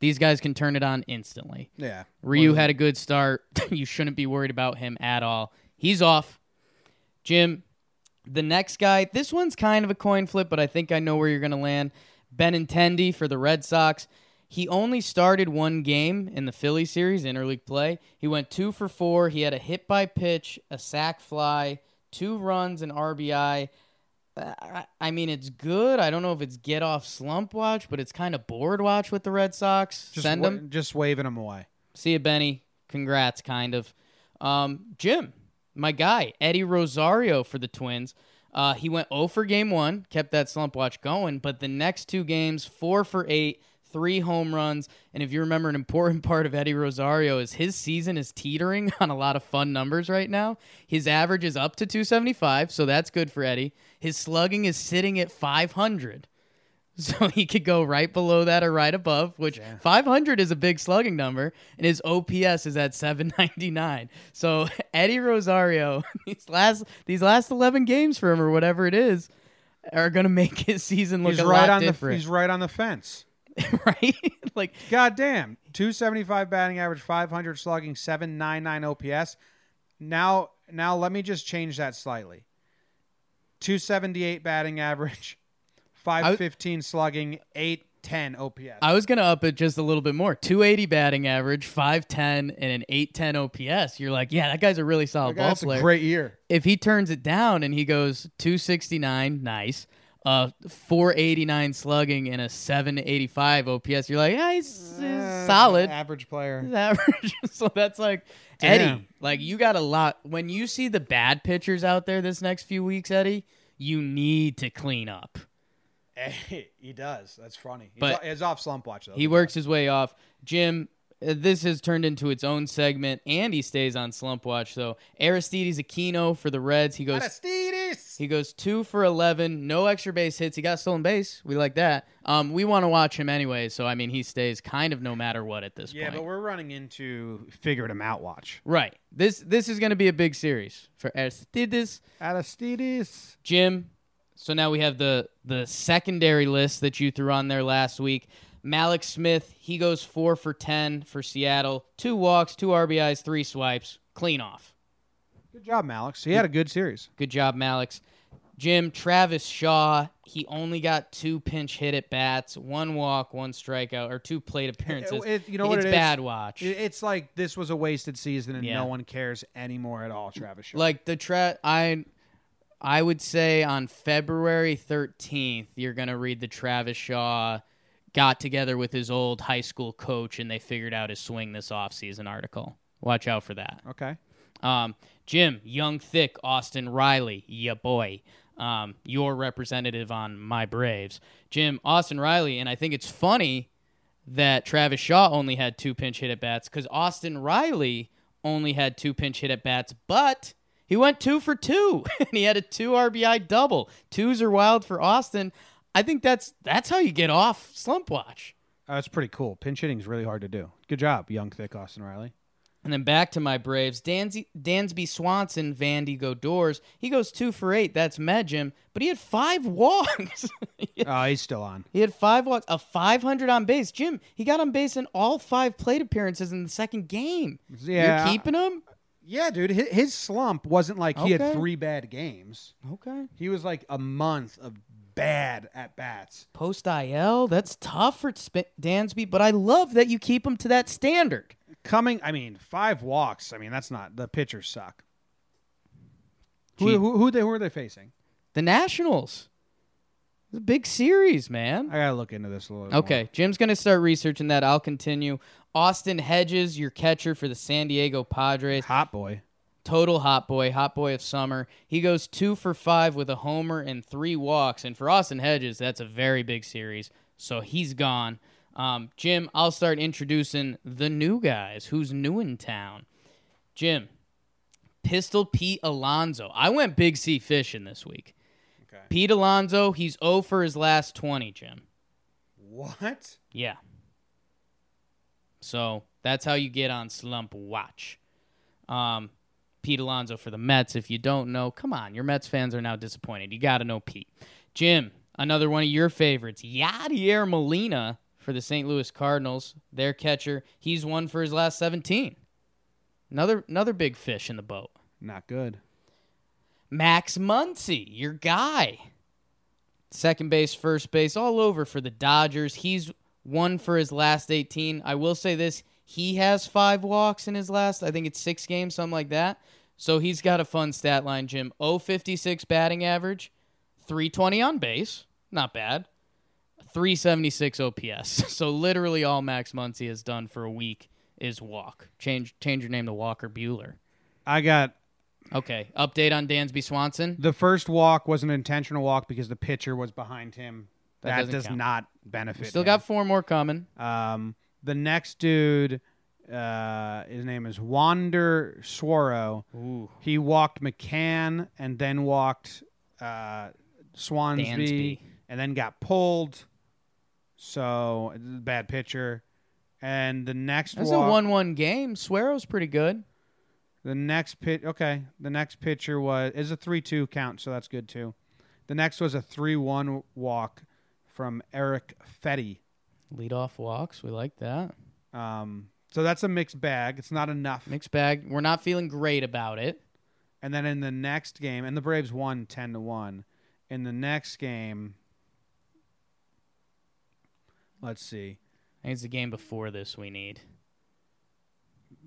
these guys can turn it on instantly. Yeah. Ryu had a good start. you shouldn't be worried about him at all. He's off. Jim, the next guy, this one's kind of a coin flip, but I think I know where you're going to land. Benintendi for the Red Sox. He only started one game in the Philly series, interleague play. He went two for four. He had a hit by pitch, a sac fly, two runs, an RBI. I mean, it's good. I don't know if it's get off slump watch, but it's kind of board watch with the Red Sox. Just Send wa- Just waving them away. See you, Benny. Congrats, kind of. Um, Jim, my guy, Eddie Rosario for the Twins. Uh, he went 0 for game one, kept that slump watch going, but the next two games, four for eight, three home runs. And if you remember, an important part of Eddie Rosario is his season is teetering on a lot of fun numbers right now. His average is up to 275, so that's good for Eddie. His slugging is sitting at 500. So he could go right below that or right above, which 500 is a big slugging number, and his OPS is at 799. So Eddie Rosario, these last these last 11 games for him or whatever it is, are gonna make his season look He's a right lot on different, the he's right on the fence. right? like goddamn, 275 batting average, 500 slugging, 799 OPS. Now now let me just change that slightly. 278 batting average, 515 slugging, 810 OPS. I was gonna up it just a little bit more. 280 batting average, 510, and an 810 OPS. You're like, yeah, that guy's a really solid ball That's a player. great year. if he turns it down and he goes 269, nice. Uh, 489 slugging and a 785 OPS. You're like, yeah, he's, he's Uh, solid. Average player. He's average. so that's like Damn. Eddie. Like you got a lot. When you see the bad pitchers out there this next few weeks, Eddie, you need to clean up. Hey, he does. That's funny. He's, But- he's off slump watch though. He works his way off. Jim, this has turned into its own segment, and he stays on slump watch. So Aristides Aquino for the Reds. He goes Aristides. He goes two for eleven, no extra base hits. He got stolen base. We like that. Um, we want to watch him anyway, so I mean, he stays kind of no matter what at this Yeah, point. but we're running into figured him out watch. right. This this is going to be a big series for Aristides, Aristides. Jim. So now we have the the secondary list that you threw on there last week. Mallex Smith, he goes four for ten for Seattle, two walks, two RBIs, three swipes, clean off. Good job, Alex. He had a good series. Good job, Mallex. Jim Travis Shaw, he only got two pinch hit at bats, one walk, one strikeout, or two plate appearances. It- it- you know what it's it is? bad watch. It- It's like this was a wasted season and Yeah. no one cares anymore at all, Travis Shaw. like the tra- I, I would say on February thirteenth, you're gonna read the Travis Shaw got together with his old high school coach and they figured out his swing this offseason article. Watch out for that. okay. Um, Jim, young, thick, Austin Riley, ya boy. Um, your representative on my Braves. Jim, Austin Riley, and I think it's funny that Travis Shaw only had two pinch hit at bats because Austin Riley only had two pinch hit at bats, but he went two for two and he had a two RBI double. Twos are wild for Austin. I think that's that's how you get off slump watch. Uh, that's pretty cool. Pinch hitting is really hard to do. Good job, young, thick Austin Riley. And then back to my Braves. Dansby, Dansby Swanson, Vandy go doors. He goes two for eight. That's Medjim. But he had five walks. Oh, he's still on. he had five walks, a 500 on base. Jim, he got on base in all five plate appearances in the second game. Yeah. You're keeping him? Yeah, dude. His, his slump wasn't like he had three bad games. Okay. He was like a month of bad at bats. Post IL, that's tough for Sp- Dansby, but I love that you keep him to that standard. Coming, I mean, five walks. I mean, that's not the pitchers suck. Gee. Who, who, who they who are they facing? The Nationals. It's a big series, man. I gotta look into this a little. bit Okay, Jim's going to start researching that. I'll continue. Austin Hedges, your catcher for the San Diego Padres. Hot boy. Total hot boy, hot boy of summer. He goes two for five with a homer and three walks. And for Austin Hedges, that's a very big series. So he's gone. Um, Jim, I'll start introducing the new guys. Who's new in town? Jim, Pistol Pete Alonso. I went big C fishing this week. Okay. Pete Alonso, he's 0 for his last 20, Jim. What? Yeah. So that's how you get on slump watch. Um, Pete Alonso for the Mets. If you don't know, come on, your Mets fans are now disappointed. You got to know Pete. Jim, another one of your favorites, Yadier Molina for the St. Louis Cardinals. Their catcher, he's one for his last 17. Another another big fish in the boat. Not good. Max Muncy, your guy. Second base, first base, all over for the Dodgers. He's one for his last 18. I will say this he has five walks in his last, I think it's six games, something like that. So he's got a fun stat line, Jim. 056 batting average, 320 on base. Not bad. 376 OPS. So literally all Max Muncy has done for a week is walk. Change change your name to Walker Buehler. I got Okay. Update on Dansby Swanson. the first walk was an intentional walk because the pitcher was behind him. That That, does count. not benefit. Still him. got four more coming. Um, the next dude, uh, his name is Wander Suero. Ooh. He walked McCann and then walked uh, Swansby, Dansby. and then got pulled. So bad pitcher. And the next That's walk, a one-one game. Suero's pretty good. the next pit. Okay, the next pitcher was is a three-two count, so that's good too. The next was a three-one walk from Erick Fedde. Lead off walks. We like that. Um, so that's a mixed bag. It's not enough. Mixed bag. We're not feeling great about it. And then in the next game, and the Braves won ten to one. In the next game, let's see. I think it's the game before this we need.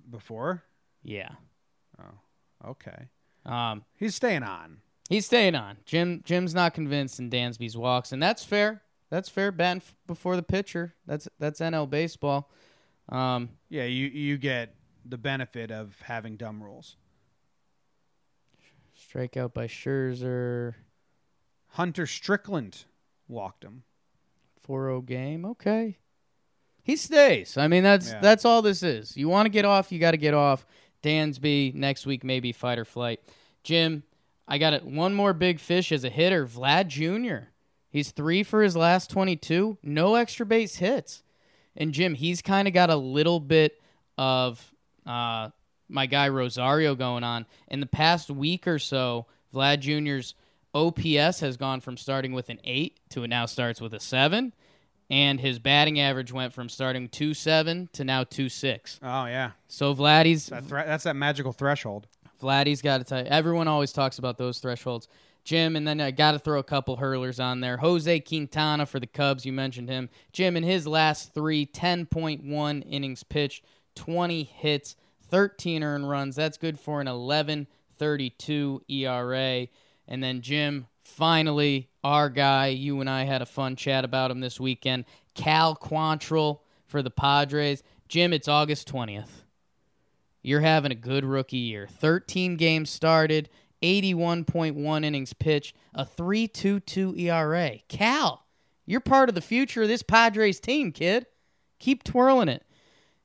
Before, Yeah. Oh, okay, Um, he's staying on. he's staying on. Jim Jim's not convinced in Dansby's walks, and that's fair. That's fair. Batting f- before the pitcher. That's that's NL baseball. Um, Yeah, you you get the benefit of having dumb rules. strikeout by Scherzer. Hunter Strickland walked him. 4-0 game. Okay. He stays. I mean, that's Yeah. that's all this is. You want to get off, you got to get off. Dansby next week maybe fight or flight. Jim, I got it. One more big fish as a hitter, Vlad Jr. He's three for his last 22. No extra base hits. And Jim, he's kind of got a little bit of uh, my guy Rosario going on. In the past week or so, Vlad Jr.'s OPS has gone from starting with an eight to it now starts with a seven, and his batting average went from starting two seven to now two six. Oh yeah, So Vladdy's that thre- that's that magical threshold. Vladdy's got to tell you. Everyone always talks about those thresholds. Jim, and then I got to throw a couple hurlers on there. Jose Quintana for the Cubs, you mentioned him. Jim, in his last three, 10.1 innings pitched, 20 hits, 13 earned runs. That's good for an 11.32 ERA. And then Jim, finally, our guy, you and I had a fun chat about him this weekend. Cal Quantrill for the Padres. Jim, it's August 20th. You're having a good rookie year. 13 games started, 81.1 innings pitched, a 3.22 ERA. Cal, you're part of the future of this Padres team, kid. Keep twirling it.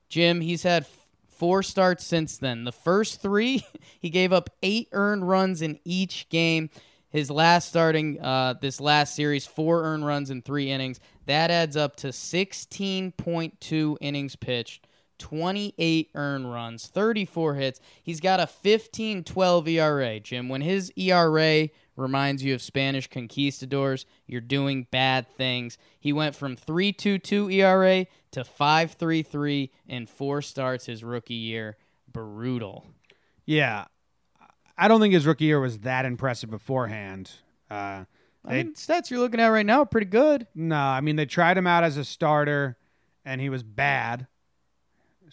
Jim, he's had four starts since then. The first three, he gave up eight earned runs in each game. His last starting, uh, this last series, four earned runs in three innings. That adds up to 16.2 innings pitched, 28 earned runs, 34 hits. He's got a 15-12 ERA, Jim. When his ERA reminds you of Spanish conquistadors, you're doing bad things. He went from 3.22 ERA to 5.33 in four starts his rookie year. Brutal. Yeah, I don't think his rookie year was that impressive beforehand. Uh, I mean, stats you're looking at right now are pretty good. no, I mean they tried him out as a starter, and he was bad.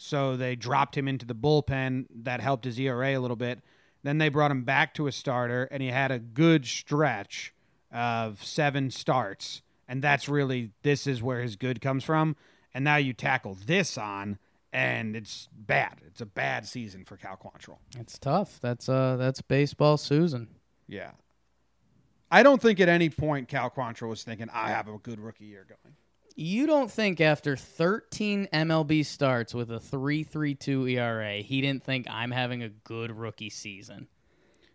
So they dropped him into the bullpen. That helped his ERA a little bit. Then they brought him back to a starter, and he had a good stretch of seven starts. And that's really this is where his good comes from. And now you tackle this on, and it's bad. It's a bad season for Cal Quantrill. It's tough. That's uh that's baseball Susan. Yeah. I don't think at any point Cal Quantrill was thinking, I have a good rookie year going. You don't think after 13 MLB starts with a 3.32 ERA, he didn't think I'm having a good rookie season?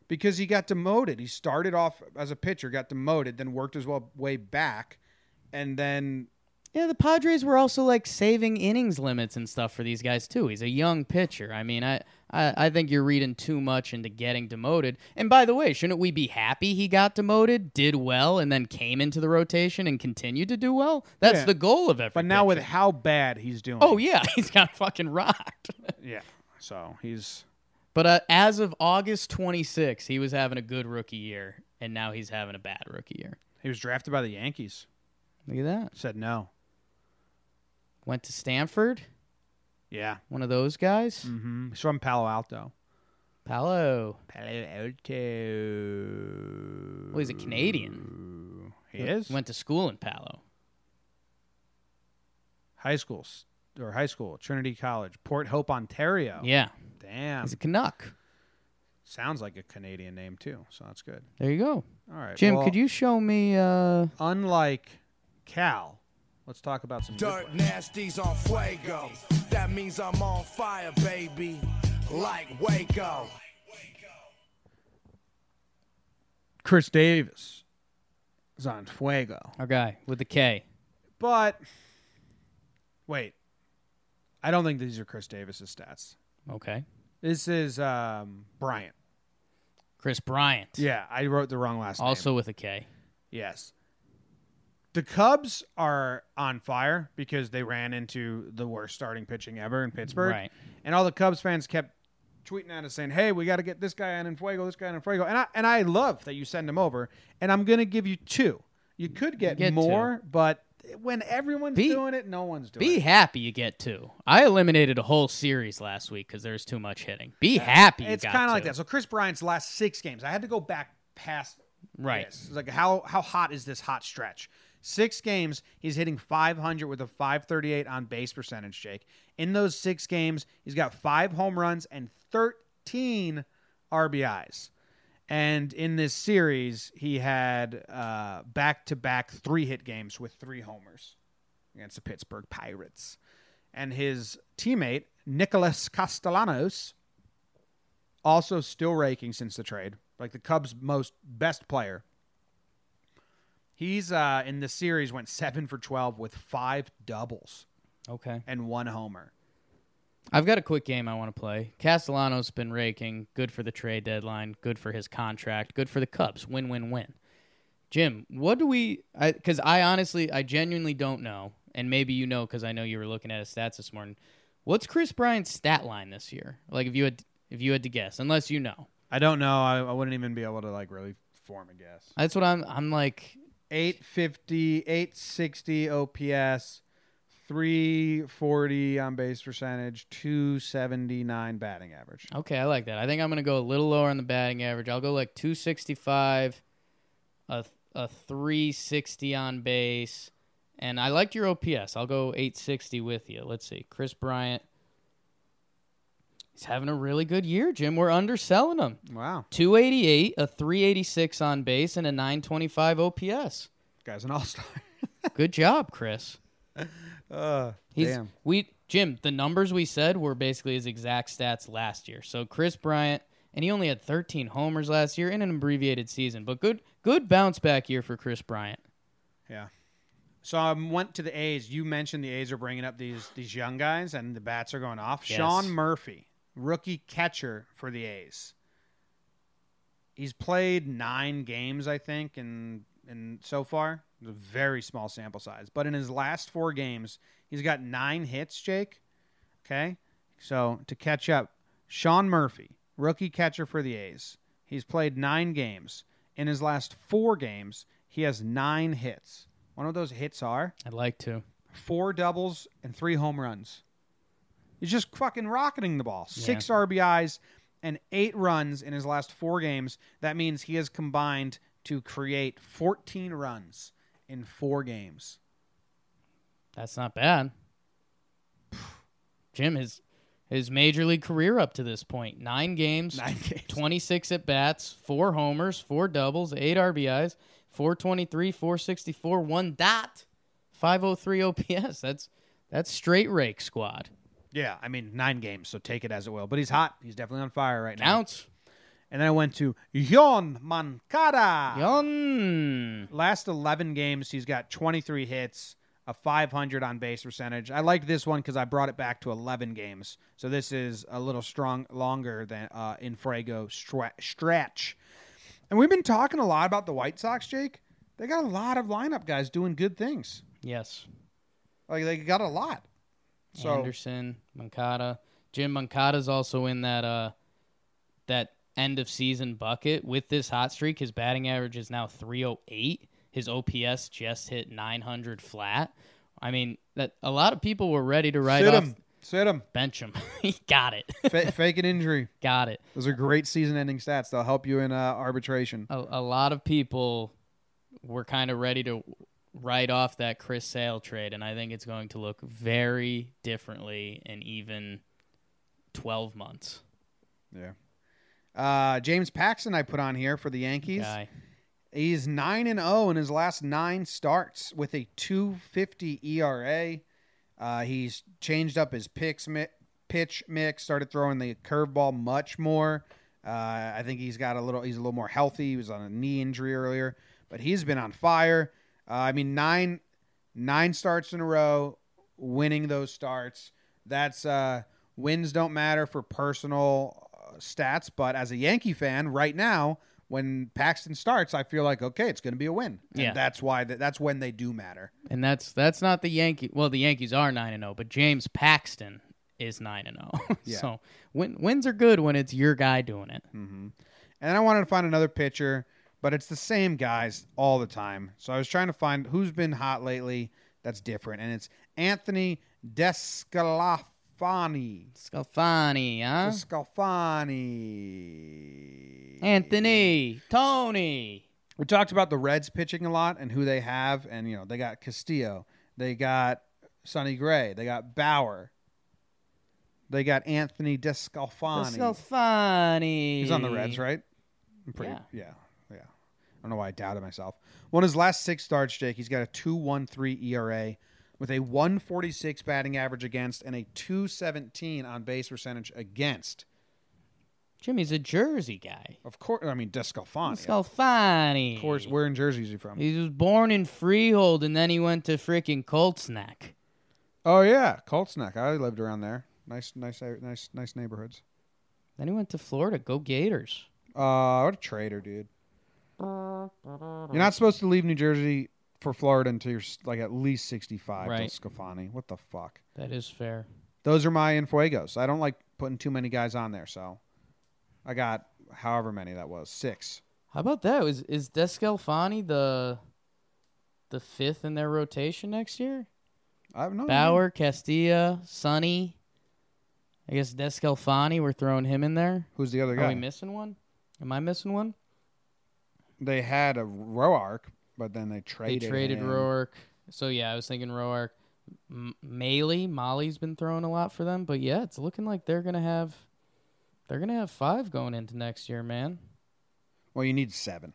because he got demoted. He started off as a pitcher, got demoted, then worked his way back, and then Yeah, the Padres were also like saving innings limits and stuff for these guys too. He's a young pitcher. I mean, I, I I think you're reading too much into getting demoted. And by the way, shouldn't we be happy he got demoted, did well, and then came into the rotation and continued to do well? That's Yeah. the goal of every. but now with how bad he's doing. oh yeah, he's got fucking rocked. yeah. So he's but uh, as of August 26, he was having a good rookie year, and now he's having a bad rookie year. he was drafted by the Yankees. Look at that. Said no. Went to Stanford. Yeah. One of those guys. Mm-hmm. He's from Palo Alto. Palo. Palo Alto. Well, he's a Canadian. He is Went to school in Palo. high school or high school, Trinity College, Port Hope, Ontario. Yeah. Damn. He's a Canuck. Sounds like a Canadian name too, so that's good. There you go. All right, Jim, well, could you show me uh Unlike Cal, let's talk about some. Dirt nasties on fuego. That means I'm on fire, baby. Like Waco. Khris Davis is on Fuego, our guy with the K? but wait, I don't think these are Khris Davis's stats. Okay. This is um, Bryant. Kris Bryant. Yeah, I wrote the wrong last name. Also with a K. Yes. The Cubs are on fire because they ran into the worst starting pitching ever in Pittsburgh. Right. And all the Cubs fans kept tweeting at us saying, "Hey, we got to get this guy on in Fuego, this guy on in Fuego." And I and I love that you send him over. And I'm going to give you two. You could get, Get more, but when everyone's Be- doing it, no one's doing Be it. Be happy you get two. I eliminated a whole series last week because there's too much hitting. Be happy you It's kind of like that. So Kris Bryant's last 6 games, I had to go back past Right. Yes. It's like how how hot is this hot stretch? Six games, he's hitting 500 with a 538 on base percentage, Jake. In those six games, he's got five home runs and 13 RBIs. And in this series, he had uh, back to back three hit games with three homers against the Pittsburgh Pirates. And his teammate, Nicholas Castellanos, also still raking since the trade, like the Cubs' most best player. He's uh, in the series went seven for twelve with five doubles Okay. and one homer. I've got a quick game I want to play. Castellanos been raking. Good for the trade deadline. Good for his contract. Good for the Cubs. Win, win, win. Jim, what do we? Because I, honestly, I genuinely don't know, and maybe you know because I know you were looking at his stats this morning. What's Kris Bryant's stat line this year? Like if you had if you had to guess, unless you know. I don't know. I, I wouldn't even be able to like really form a guess. That's what I'm. I'm like. 850, 860 OPS, 340 on base percentage, 279 batting average. Okay, I like that. I think I'm gonna go a little lower on the batting average. I'll go like 265, a a 360 on base, and I liked your OPS. I'll go 860 with you. Let's see, Kris Bryant. He's having a really good year, Jim. We're underselling him. Wow. 288, a 386 on base, and a 925 OPS. Guy's an all star. Good job, Kris. uh, He's damn. we Jim. The numbers we said were basically his exact stats last year. So Kris Bryant, and he only had 13 homers last year in an abbreviated season, but good good bounce back year for Kris Bryant. Yeah. So I went to the A's. You mentioned the A's are bringing up these these young guys, and the bats are going off. Yes. Sean Murphy, rookie catcher for the A's. He's played nine games, I think, and and so far, it's a very small sample size. But in his last four games, he's got nine hits. Jake, okay. So to catch up, Sean Murphy, rookie catcher for the A's. He's played nine games. In his last four games, he has nine hits. One of those hits are I'd like to. four doubles and three home runs. He's just fucking rocketing the ball. Six RBIs and eight runs in his last four games. That means he has combined to create 14 runs in four games. That's not bad. Jim, his his major league career up to this point: nine games, Nine games. 26 at bats, four homers, four doubles, eight RBIs, 423, 464, one dot, 503 OPS. That's that's straight rake squad. Yeah, I mean, nine games, so take it as it will. But he's hot. He's definitely on fire right now. Counts. And then I went to Yon Moncada. Yon. Last 11 games, he's got 23 hits, a 500 on base percentage. I like this one because I brought it back to 11 games. So this is a little strong, longer than uh, Infrago stra- stretch. And we've been talking a lot about the White Sox, Jake. They got a lot of lineup guys doing good things. Yes. Like they got a lot. So Anderson, Moncada. Jim Moncada's also in that uh that end of season bucket with this hot streak. His batting average is now 308. His OPS just hit 900 flat. I mean, that a lot of people were ready to write sit off him, sit him, bench him. he got it. Fa- fake an injury. got it. Those are great season-ending stats. They'll help you in uh, arbitration. A, a lot of people were kind of ready to write off that Chris Sale trade, and I think it's going to look very differently in even 12 months. Yeah. Uh, James Paxton, I put on here for the Yankees. Guy. He's nine and zero in his last nine starts with a two fifty ERA. Uh, he's changed up his picks mi- pitch mix, started throwing the curveball much more. Uh, I think he's got a little. He's a little more healthy. He was on a knee injury earlier, but he's been on fire. Uh, I mean, nine nine starts in a row, winning those starts. That's uh, wins don't matter for personal uh, stats, but as a Yankee fan, right now, when Paxton starts, I feel like okay, it's going to be a win. And Yeah. that's why th- that's when they do matter. And that's that's not the Yankee. Well, the Yankees are nine and zero, but James Paxton is nine and zero. Yeah. So win, wins are good when it's your guy doing it. And I wanted to find another pitcher, but it's the same guys all the time. So I was trying to find who's been hot lately that's different, and it's Anthony DeSclafani. Sclafani, huh? DeSclafani. Anthony, Tony. we talked about the Reds pitching a lot and who they have, and you know they got Castillo, they got Sonny Gray, they got Bauer, they got Anthony DeSclafani. Sclafani. He's on the Reds, right? I'm pretty, Yeah. yeah, don't know why I doubted myself. One of his last six starts, Jake, he's got a 2.13 ERA with a 146 batting average against and a 217 on base percentage against. Jimmy's a Jersey guy. Of course, I mean DeSclafani. Sclafani. Of course, where in Jersey is he from? He was born in Freehold, and then he went to freaking Colts Neck. Oh yeah, Colts Neck. I lived around there. Nice, nice, nice, nice neighborhoods. Then he went to Florida. Go Gators. Uh, what a traitor, dude. You're not supposed to leave New Jersey for Florida until you're like at least 65. Right. DeSclafani. What the fuck? That is fair. Those are my Infuegos. I don't like putting too many guys on there, so I got however many that was six. How about that? Is is DeSclafani the the fifth in their rotation next year? I have no Bauer, Castillo, Sonny. I guess DeSclafani. We're throwing him in there. Who's the other guy? Are we missing one? Am I missing one? They had a Roark, but then they traded. They traded. traded him. Roark. So yeah, I was thinking Roark. M- Maley, Molly's been throwing a lot for them, but yeah, it's looking like they're gonna have they're gonna have five going into next year, man. Well, you need seven.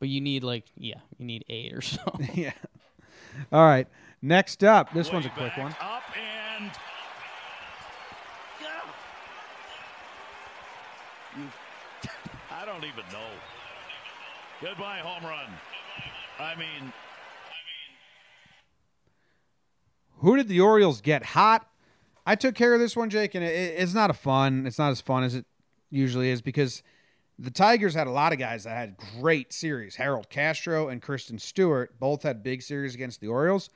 But you need like yeah, you need eight or so. yeah. All right. Next up, this one's a quick one. Up and. You, I don't even know. Goodbye, home run. I mean, Who did the Orioles get hot? I took care of this one, Jake, and it, it- it's not a fun. It's not as fun as it usually is because the Tigers had a lot of guys that had great series. Harold Castro and Christin Stewart both had big series against the Orioles,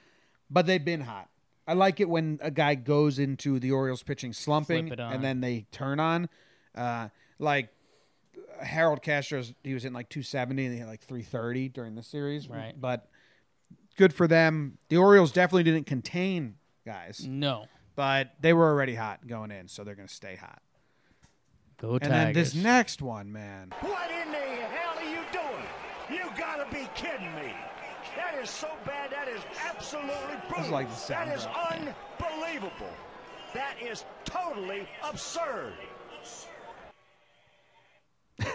but they've been hot. I like it when a guy goes into the Orioles pitching slumping Flip it on. and then they turn on. Uh, like Harold Castro's, he was in like 270 and he had like 330 during the series. Right. But good for them. The Orioles definitely didn't contain guys, no. but they were already hot going in, so they're going to stay hot. Go And then Tigers. this next one, man. What in the hell are you doing? You gotta be kidding me. That is so bad. That is absolutely brutal. like the sound that is drop. unbelievable. That is totally absurd.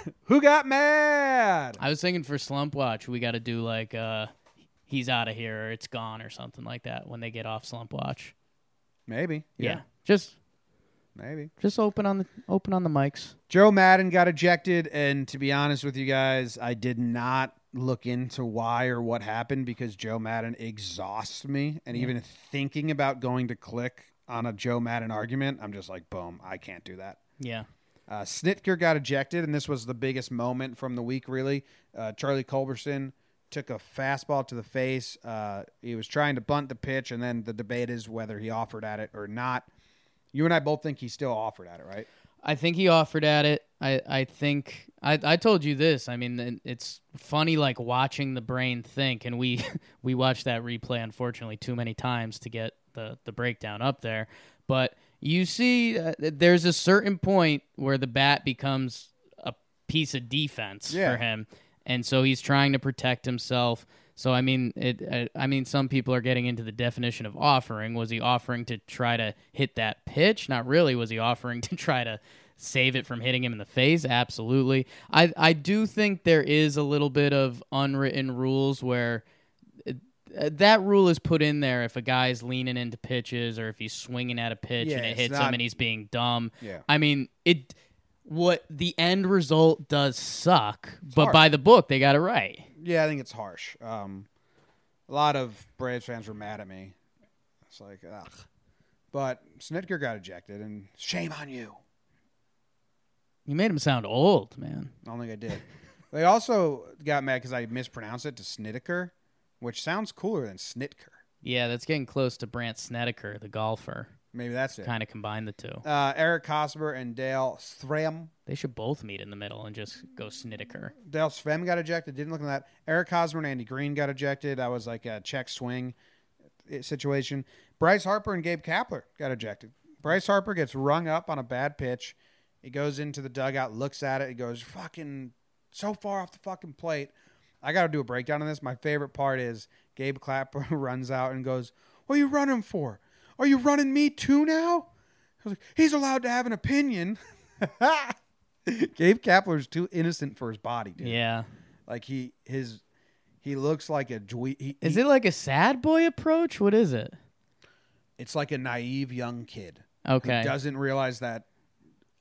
Who got mad? I was thinking for Slump Watch, we got to do like uh he's out of here or it's gone or something like that when they get off Slump Watch. Maybe. Yeah. Just Maybe. Just open on the open on the mics. Joe Maddon got ejected, and to be honest with you guys, I did not look into why or what happened because Joe Maddon exhausts me. And even thinking about going to click on a Joe Maddon argument, I'm just like, boom, I can't do that. Yeah. Uh, Snitker got ejected, and this was the biggest moment from the week, really. Uh, Charlie Culberson took a fastball to the face. Uh, he was trying to bunt the pitch, and then the debate is whether he offered at it or not. You and I both think he still offered at it, right? I think he offered at it. I, I think I, I told you this. I mean, it's funny like watching the brain think, and we we watched that replay unfortunately too many times to get the the breakdown up there. But you see, uh, there's a certain point where the bat becomes a piece of defense Yeah. for him, and so he's trying to protect himself. So I mean, it. uh, I mean, some people are getting into the definition of offering. Was he offering to try to hit that pitch? Not really. Was he offering to try to save it from hitting him in the face? Absolutely. I I do think there is a little bit of unwritten rules where that rule is put in there if a guy's leaning into pitches or if he's swinging at a pitch Yeah, and it hits not- him and he's being dumb. Yeah. I mean, it. What the end result does suck, but harsh. by the book they got it right. Yeah, I think it's harsh. Um, a lot of Braves fans were mad at me. It's like, ugh. But Snitker got ejected, and shame on you. You made him sound old, man. I don't think I did. they also got mad because I mispronounced it to Snitker, which sounds cooler than Snitker. Yeah, that's getting close to Brant Snedeker, the golfer. Maybe that's it. Kind of combine the two. Uh, Eric Hosmer and Dale Stram. They should both meet in the middle and just go Snedeker. Dale Sveum got ejected. Didn't look at that. Eric Hosmer and Andy Green got ejected. That was like a check swing uh, situation. Bryce Harper and Gabe Kapler got ejected. Bryce Harper gets rung up on a bad pitch. He goes into the dugout, looks at it. He goes, fucking so far off the fucking plate. I got to do a breakdown on this. My favorite part is Gabe Clapper runs out and goes, What are you running for? Are you running me too now? I was like, He's allowed to have an opinion. Gabe Kapler's too innocent for his body, dude. Yeah. Like he his he looks like a dwe- he, Is he- it like a sad boy approach? What is it? It's like a naive young kid who Okay. doesn't realize that.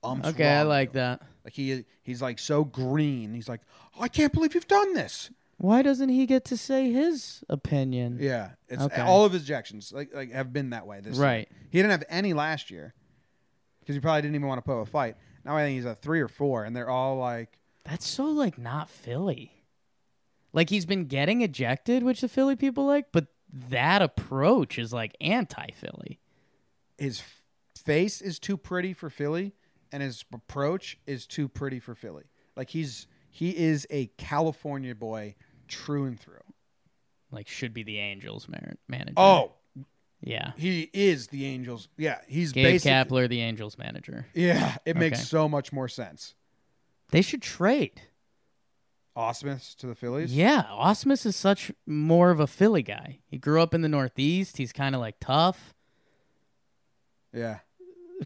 Ump's Okay, I like that. Like he he's like so green. He's like, oh, I can't believe you've done this. Why doesn't he get to say his opinion? Yeah, it's Okay. all of his ejections like like have been that way this year. Right. He didn't have any last year because he probably didn't even want to put up a fight. Now I think he's a three or four, and they're all like, That's so like not Philly. Like he's been getting ejected, which the Philly people like, but that approach is like anti-Philly. his f- face is too pretty for Philly, and his approach is too pretty for Philly. Like he's he is a California boy, true and through. Like should be the Angels man- manager. Oh, yeah. he is the Angels. Yeah, he's Gabe basic. Kapler, the Angels manager. Yeah, it makes Okay. so much more sense. They should trade. Ausmus to the Phillies. Yeah, Ausmus is such more of a Philly guy. He grew up in the Northeast. He's kind of like tough. yeah,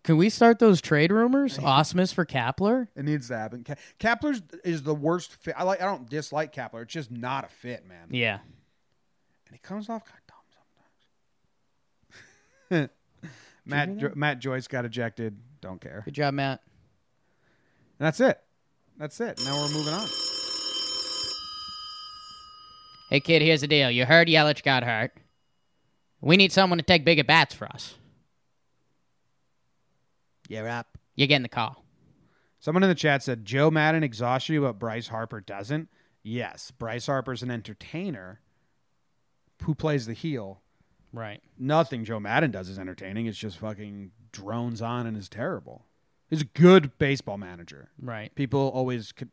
Can we start those trade rumors? Ausmus for Kapler? it needs to happen. Ka- Kapler's is the worst fit. I like. I don't dislike Kapler. It's just not a fit, man. Yeah. and he comes off kind of dumb sometimes. Matt jo- Matt Joyce got ejected. Don't care. Good job, Matt. And that's it. That's it. Now we're moving on. Hey, kid, here's the deal. You heard Yelich got hurt. We need someone to take bigger bats for us. You're up. You're getting the call. Someone in the chat said Joe Maddon exhausts you, but Bryce Harper doesn't. Yes, Bryce Harper's an entertainer who plays the heel. Right. Nothing Joe Maddon does is entertaining. It's just fucking drones on and is terrible. He's a good baseball manager. Right. People always c-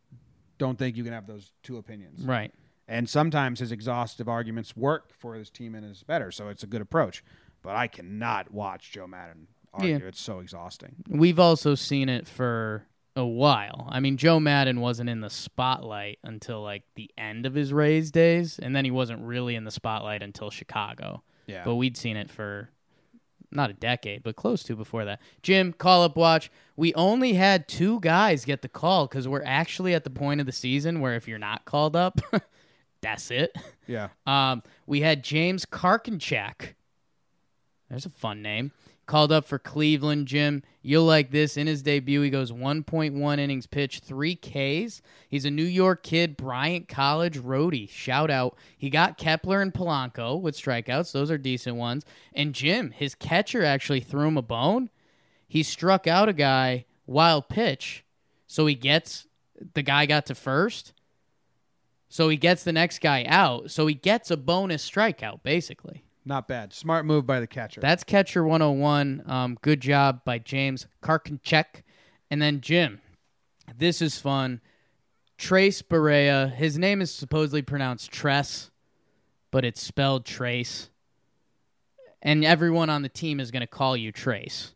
don't think you can have those two opinions. Right. And sometimes his exhaustive arguments work for his team and is better, so it's a good approach. But I cannot watch Joe Maddon argue. Yeah. It's so exhausting. We've also seen it for a while. I mean, Joe Maddon wasn't in the spotlight until like the end of his Rays days, and then he wasn't really in the spotlight until Chicago. Yeah. But we'd seen it for not a decade, but close to before that. Jim, call up watch. We only had two guys get the call because we're actually at the point of the season where if you're not called up, that's it. yeah. Um, we had James Karinchak. There's a fun name. Called up for Cleveland. Jim, you'll like this. In his debut, he goes 1.1 innings pitched, three Ks. He's a New York kid, Bryant College roadie. Shout out. He got Kepler and Polanco with strikeouts. Those are decent ones. And Jim, his catcher actually threw him a bone. He struck out a guy wild pitch, so he gets the guy got to first. So he gets the next guy out. So he gets a bonus strikeout, basically. Not bad. Smart move by the catcher. That's catcher 101. Um, good job by James Karinchak. And then Jim. This is fun. Trace Barrera. His name is supposedly pronounced Tress, but it's spelled Trace. And everyone on the team is going to call you Trace.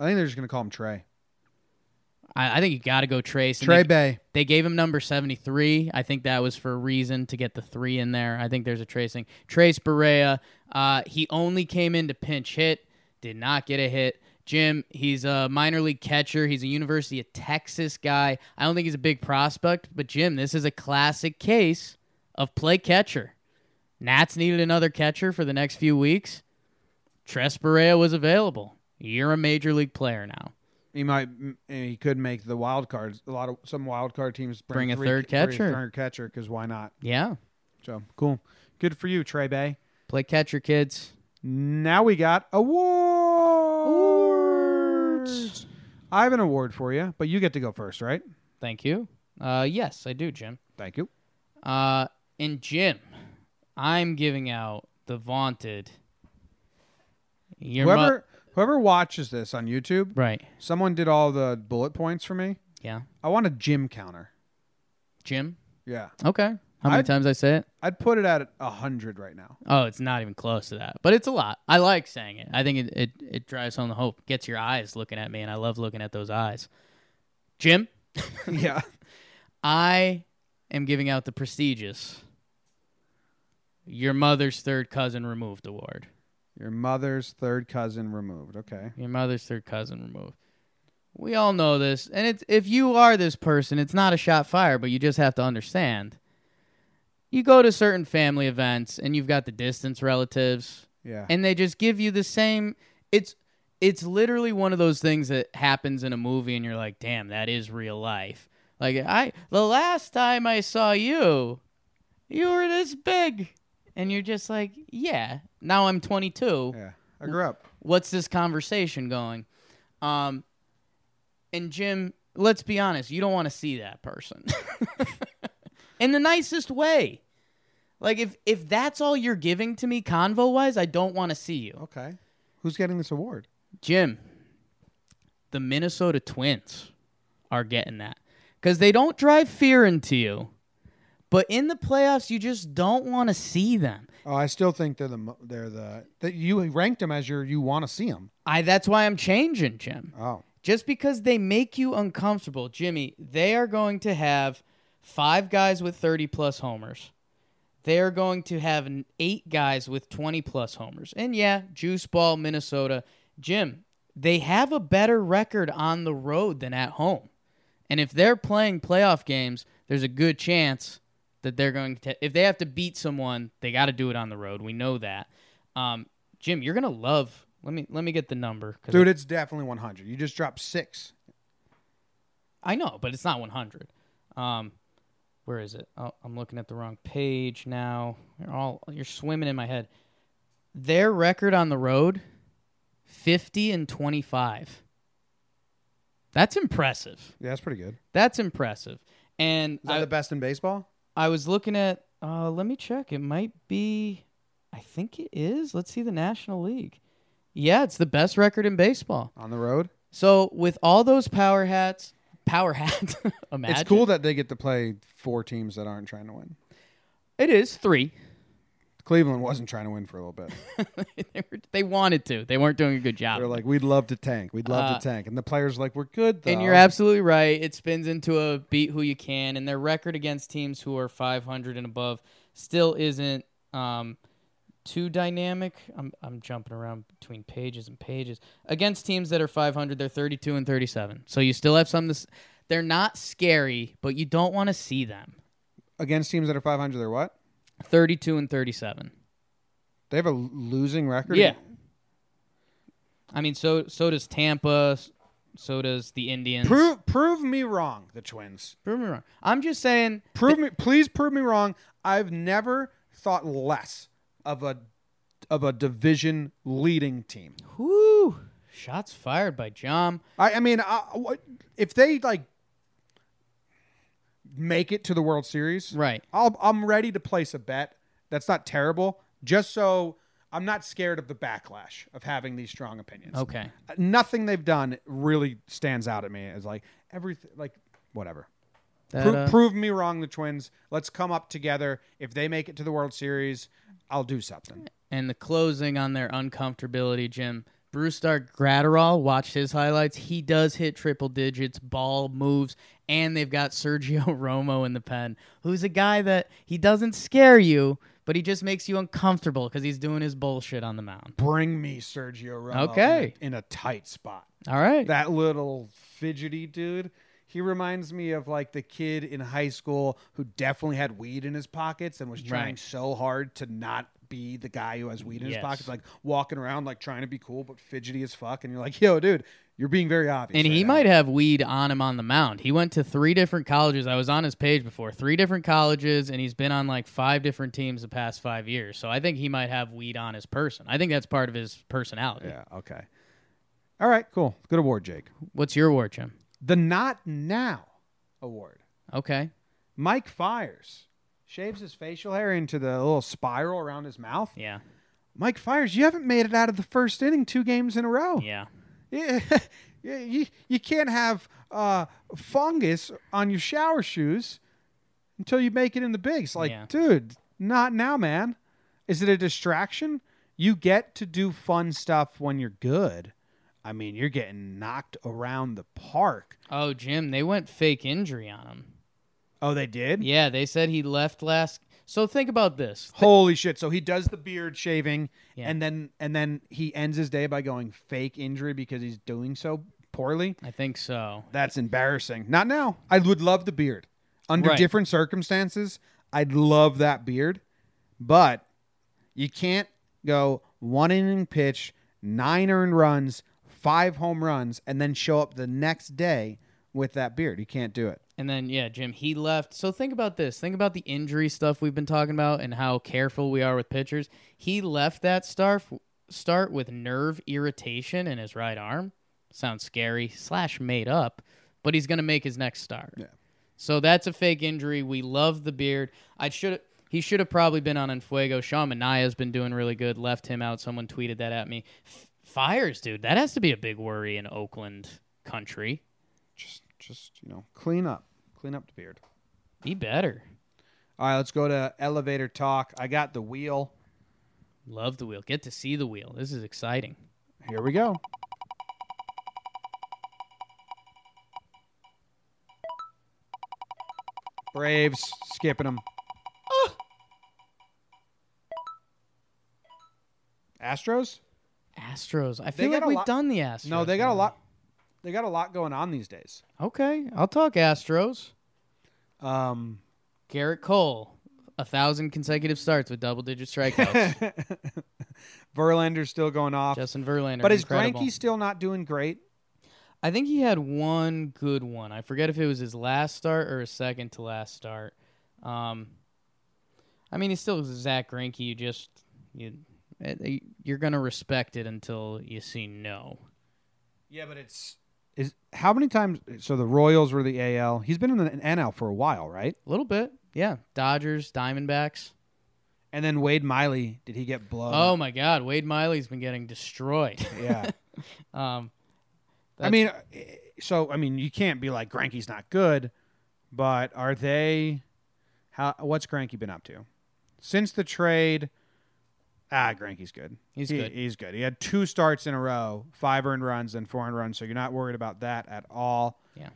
I think they're just gonna call him Trey. I, I think you got to go Trace. And Trey they, Bay. they gave him number 73. I think that was for a reason to get the three in there. I think there's a tracing. Trace Barrera, uh, he only came in to pinch hit, did not get a hit. Jim, he's a minor league catcher. He's a University of Texas guy. I don't think he's a big prospect, but Jim, this is a classic case of play catcher. Nats needed another catcher for the next few weeks. Tres Barrera was available. You're a major league player now. He might. He could make the wild cards. A lot of some wild card teams bring, Bring a three- third bring a catcher. third catcher because why not? Yeah. So cool. Good for you, Trey Bay. Play catcher, kids. Now we got awards. awards. I have an award for you, but you get to go first, right? Thank you. Uh, yes, I do, Jim. Thank you. Uh, and Jim, I'm giving out the vaunted. Your whoever whoever watches this on YouTube, right? someone did all the bullet points for me. Yeah, I want a gym counter. Jim. Yeah, Okay. How many I'd- times I say it? I'd put it at a hundred right now. Oh, it's not even close to that, but it's a lot. I like saying it. I think it it, it drives home the hope, gets your eyes looking at me, and I love looking at those eyes. Jim, yeah. I am giving out the prestigious Your Mother's Third Cousin Removed Award. Your mother's third cousin removed. Okay. Your mother's third cousin removed. We all know this, and it's if you are this person, it's not a shot fire, but you just have to understand. You go to certain family events, and you've got the distance relatives, Yeah. and they just give you the same. It's it's literally one of those things that happens in a movie, and you're like, "Damn, that is real life." Like I, the last time I saw you, you were this big, and you're just like, "Yeah." Now I'm 22 yeah. I grew up. what's this conversation going? Um, and Jim, let's be honest, you don't want to see that person in the nicest way. Like if if that's all you're giving to me convo wise, I don't want to see you. Okay. Who's getting this award? Jim, the Minnesota Twins are getting that because they don't drive fear into you, but in the playoffs, you just don't want to see them. Oh, I still think they're the they're the that you ranked them as your you want to see them. I that's why I'm changing, Jim. Oh. just because they make you uncomfortable, Jimmy, they are going to have five guys with 30 plus homers. They are going to have eight guys with 20 plus homers. And yeah, Juice Ball, Minnesota. Jim, they have a better record on the road than at home. And if they're playing playoff games, there's a good chance that they're going to, if they have to beat someone, they got to do it on the road. We know that. Um, Jim, you're going to love, let me, let me get the number, Dude, it's definitely 100. You just dropped 6. I know, but it's not 100. Um, where is it? Oh, I'm looking at the wrong page now. You're all you're swimming in my head. Their record on the road, 50 and 25. That's impressive. Yeah, that's pretty good. That's impressive. And Is that I, the best in baseball? I was looking at. Uh, let me check. It might be. I think it is. Let's see the National League. Yeah, it's the best record in baseball. On the road? So with all those power hats, power hats. imagine It's cool that they get to play four teams that aren't trying to win. It is three. Cleveland wasn't trying to win for a little bit. they, were, they wanted to. They weren't doing a good job. They're like, we'd love to tank. We'd love Uh, to tank. And the players are like, we're good, though. and you're absolutely right. It spins into a beat who you can, and their record against teams who are 500 and above still isn't um, too dynamic. I'm I'm jumping around between pages and pages. Against teams that are 500, they're 32 and 37. So you still have some. This, they're not scary, but you don't want to see them. Against teams that are 500, they're what? 32 and 37. They have a losing record? Yeah. I mean, so so does Tampa. So does the Indians. Prove prove me wrong, the Twins. Prove me wrong. I'm just saying. Prove me, please prove me wrong. I've never thought less of a of a division leading team. Whoo! Shots fired by John. I, I mean, uh, what- if they like make it to the World Series, Right. I'll, I'm ready to place a bet. That's not terrible. Just so I'm not scared of the backlash of having these strong opinions. Okay. Nothing they've done really stands out at me as like everything, like whatever. That, Pro- uh, prove me wrong, the Twins. Let's come up together. If they make it to the World Series, I'll do something. and the closing on their uncomfortability, Jim. Brusdar Graterol, watch his highlights. He does hit triple digits, ball moves, and they've got Sergio Romo in the pen, who's a guy that he doesn't scare you, but he just makes you uncomfortable because he's doing his bullshit on the mound. Bring me Sergio Romo Okay. in a, in a tight spot. All right. that little fidgety dude. He reminds me of like the kid in high school who definitely had weed in his pockets and was trying Right. so hard to not be the guy who has weed in his Yes. pockets, like walking around like trying to be cool but fidgety as fuck. And you're like, yo, dude, you're being very obvious. And right he now." might have weed on him on the mound. He went to three different colleges. I was on his page before. Three different colleges, and he's been on like five different teams the past five years. So I think he might have weed on his person. I think that's part of his personality. Yeah. Okay. All right. Cool. Good award, Jake. What's your award, Jim? The Not Now award. Okay. Mike Fiers shaves his facial hair into the little spiral around his mouth. Yeah. Mike Fiers, you haven't made it out of the first inning two games in a row. Yeah. Yeah, you, you can't have uh, fungus on your shower shoes until you make it in the bigs. Like, Yeah. dude, not now, man. Is it a distraction? You get to do fun stuff when you're good. I mean, you're getting knocked around the park. Oh, Jim, they went fake injury on him. Oh, they did? Yeah, they said he left last. So think about this. Holy shit! So he does the beard shaving, Yeah. and then and then he ends his day by going fake injury because he's doing so poorly. I think so. That's embarrassing. Not now. I would love the beard. Under Right. different circumstances, I'd love that beard. But you can't go one inning pitch, nine earned runs, five home runs, and then show up the next day with that beard. You can't do it. And then yeah, Jim, he left. So think about this. Think about the injury stuff we've been talking about and how careful we are with pitchers. He left that start start with nerve irritation in his right arm. Sounds scary slash made up, but he's gonna make his next start. Yeah. So that's a fake injury. We love the beard. I should he should have probably been on Enfuego. Sean Manaea's been doing really good. Left him out. Someone tweeted that at me. F- Fiers, dude. That has to be a big worry in Oakland country. Just just, you know, clean up. Clean up the beard. Be better. All right, let's go to elevator talk. I got the wheel. Love the wheel. Get to see the wheel. This is exciting. Here we go. Braves skipping them. Astros? Astros. I feel like we've lot- done the Astros. No, they got a lot. They got a lot going on these days. Okay, I'll talk Astros. Um, Gerrit Cole, a thousand consecutive starts with double-digit strikeouts. Verlander's still going off, Justin Verlander, but is incredible. Greinke still not doing great? I think he had one good one. I forget if it was his last start or his second to last start. Um, I mean, he's still Zach Greinke. You just you eh, you're gonna respect it until you see no. Yeah, but it's is how many times? So the Royals were the AL. He's been in the NL for a while, right? A little bit, yeah. Dodgers, Diamondbacks. And then Wade Miley, did he get blown? Oh my God, Wade Miley's been getting destroyed. yeah. um, I mean, uh, so I mean, you can't be like Greinke's not good, but are they? How what's Greinke been up to since the trade? Ah, Greinke's good. He's He- good. He's good. He had two starts in a row, five earned runs and four earned runs, so you're not worried about that at all. Yeah.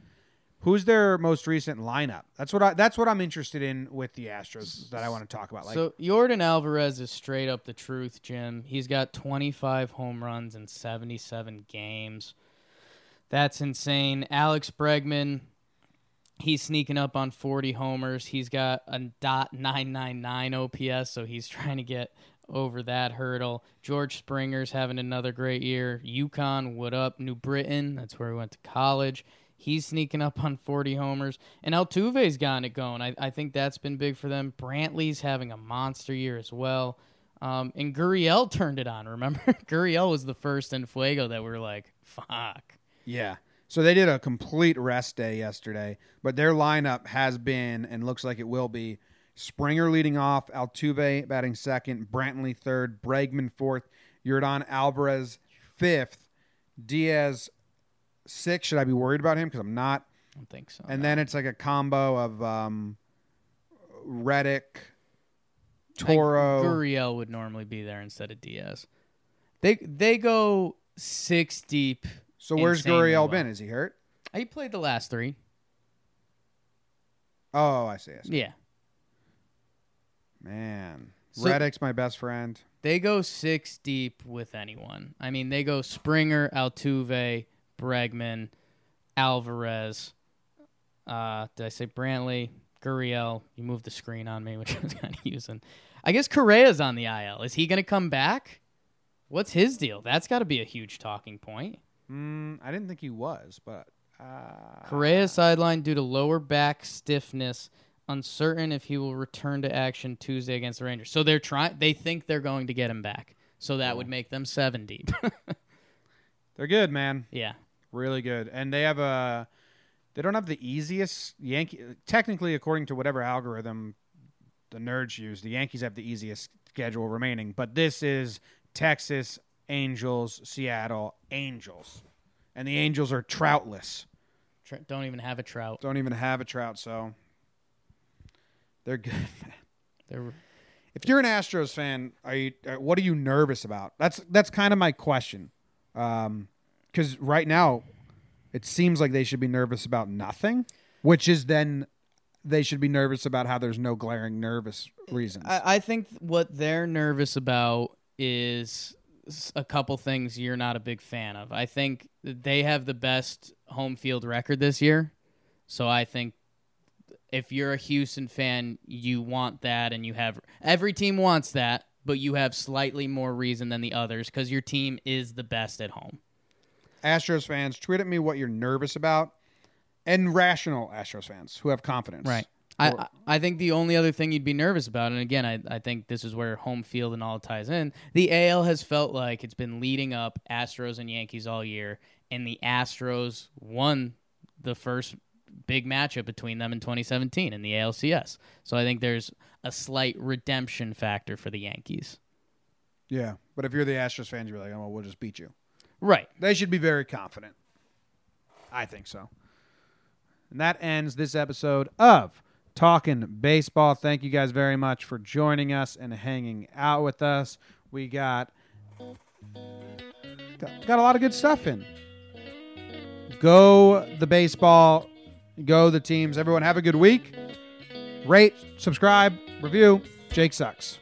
Who's their most recent lineup? That's what I. That's what I'm interested in with the Astros that I want to talk about. Like, so Yordan Alvarez is straight up the truth, Jim. He's got 25 home runs in 77 games. That's insane. Alex Bregman, he's sneaking up on 40 homers. He's got a dot 999 OPS, so he's trying to get over that hurdle. George Springer's having another great year. UConn, what up? New Britain, that's where he went to college. He's sneaking up on 40 homers. And Altuve's gotten it going. I, I think that's been big for them. Brantley's having a monster year as well. Um, and Gurriel turned it on, remember? Gurriel was the first in Fuego that we were like, fuck. Yeah. So they did a complete rest day yesterday, but their lineup has been and looks like it will be Springer leading off, Altuve batting second, Brantley third, Bregman fourth, Yordan Alvarez fifth, Diaz sixth. Should I be worried about him? Because I'm not. I don't think so. And no. then it's like a combo of um, Reddick, Toro. Gurriel would normally be there instead of Diaz. They they go six deep. So where's Gurriel well. been? Is he hurt? He played the last three. Oh, I see. I see. Yeah. Man, So- Reddick's my best friend. They go six deep with anyone. I mean, they go Springer, Altuve, Bregman, Alvarez. Uh, did I say Brantley, Gurriel? You moved the screen on me, which I was kind of using. I guess Correa's on the IL. Is he going to come back? What's his deal? That's got to be a huge talking point. Mm, I didn't think he was, but uh, Correa sidelined due to lower back stiffness. Uncertain if he will return to action Tuesday against the Rangers. So they're trying. They think they're going to get him back. So that would make them seven deep. they're good, man. yeah. Really good, and they have a. They don't have the easiest Yankee. Technically, according to whatever algorithm the nerds use, the Yankees have the easiest schedule remaining. But this is Texas, Angels, Seattle, Angels, and the Angels are troutless. Tr- Don't even have a trout. Don't even have a trout, so they're good. They're If you're an Astros fan, are you? uh, What are you nervous about? That's that's kind of my question. Because right now, it seems like they should be nervous about nothing, which is then they should be nervous about how there's no glaring nervous reasons. I, I think what they're nervous about is a couple things you're not a big fan of. I think they have the best home field record this year. So I think if you're a Houston fan, you want that and you have every team wants that, but you have slightly more reason than the others cuz your team is the best at home. Astros fans, tweet at me what you're nervous about, and rational Astros fans who have confidence. Right. I, I I think the only other thing you'd be nervous about, and again, I, I think this is where home field and all ties in. The AL has felt like it's been leading up Astros and Yankees all year, and the Astros won the first big matchup between them in 2017 in the ALCS. So I think there's a slight redemption factor for the Yankees. Yeah, but if you're the Astros fans, you're like, oh, well, we'll just beat you. Right. They should be very confident. I think so. And that ends this episode of Talking Baseball. Thank you guys very much for joining us and hanging out with us. We got got, got a lot of good stuff in. Go the baseball, go the teams. Everyone have a good week. Rate, subscribe, review. Jake sucks.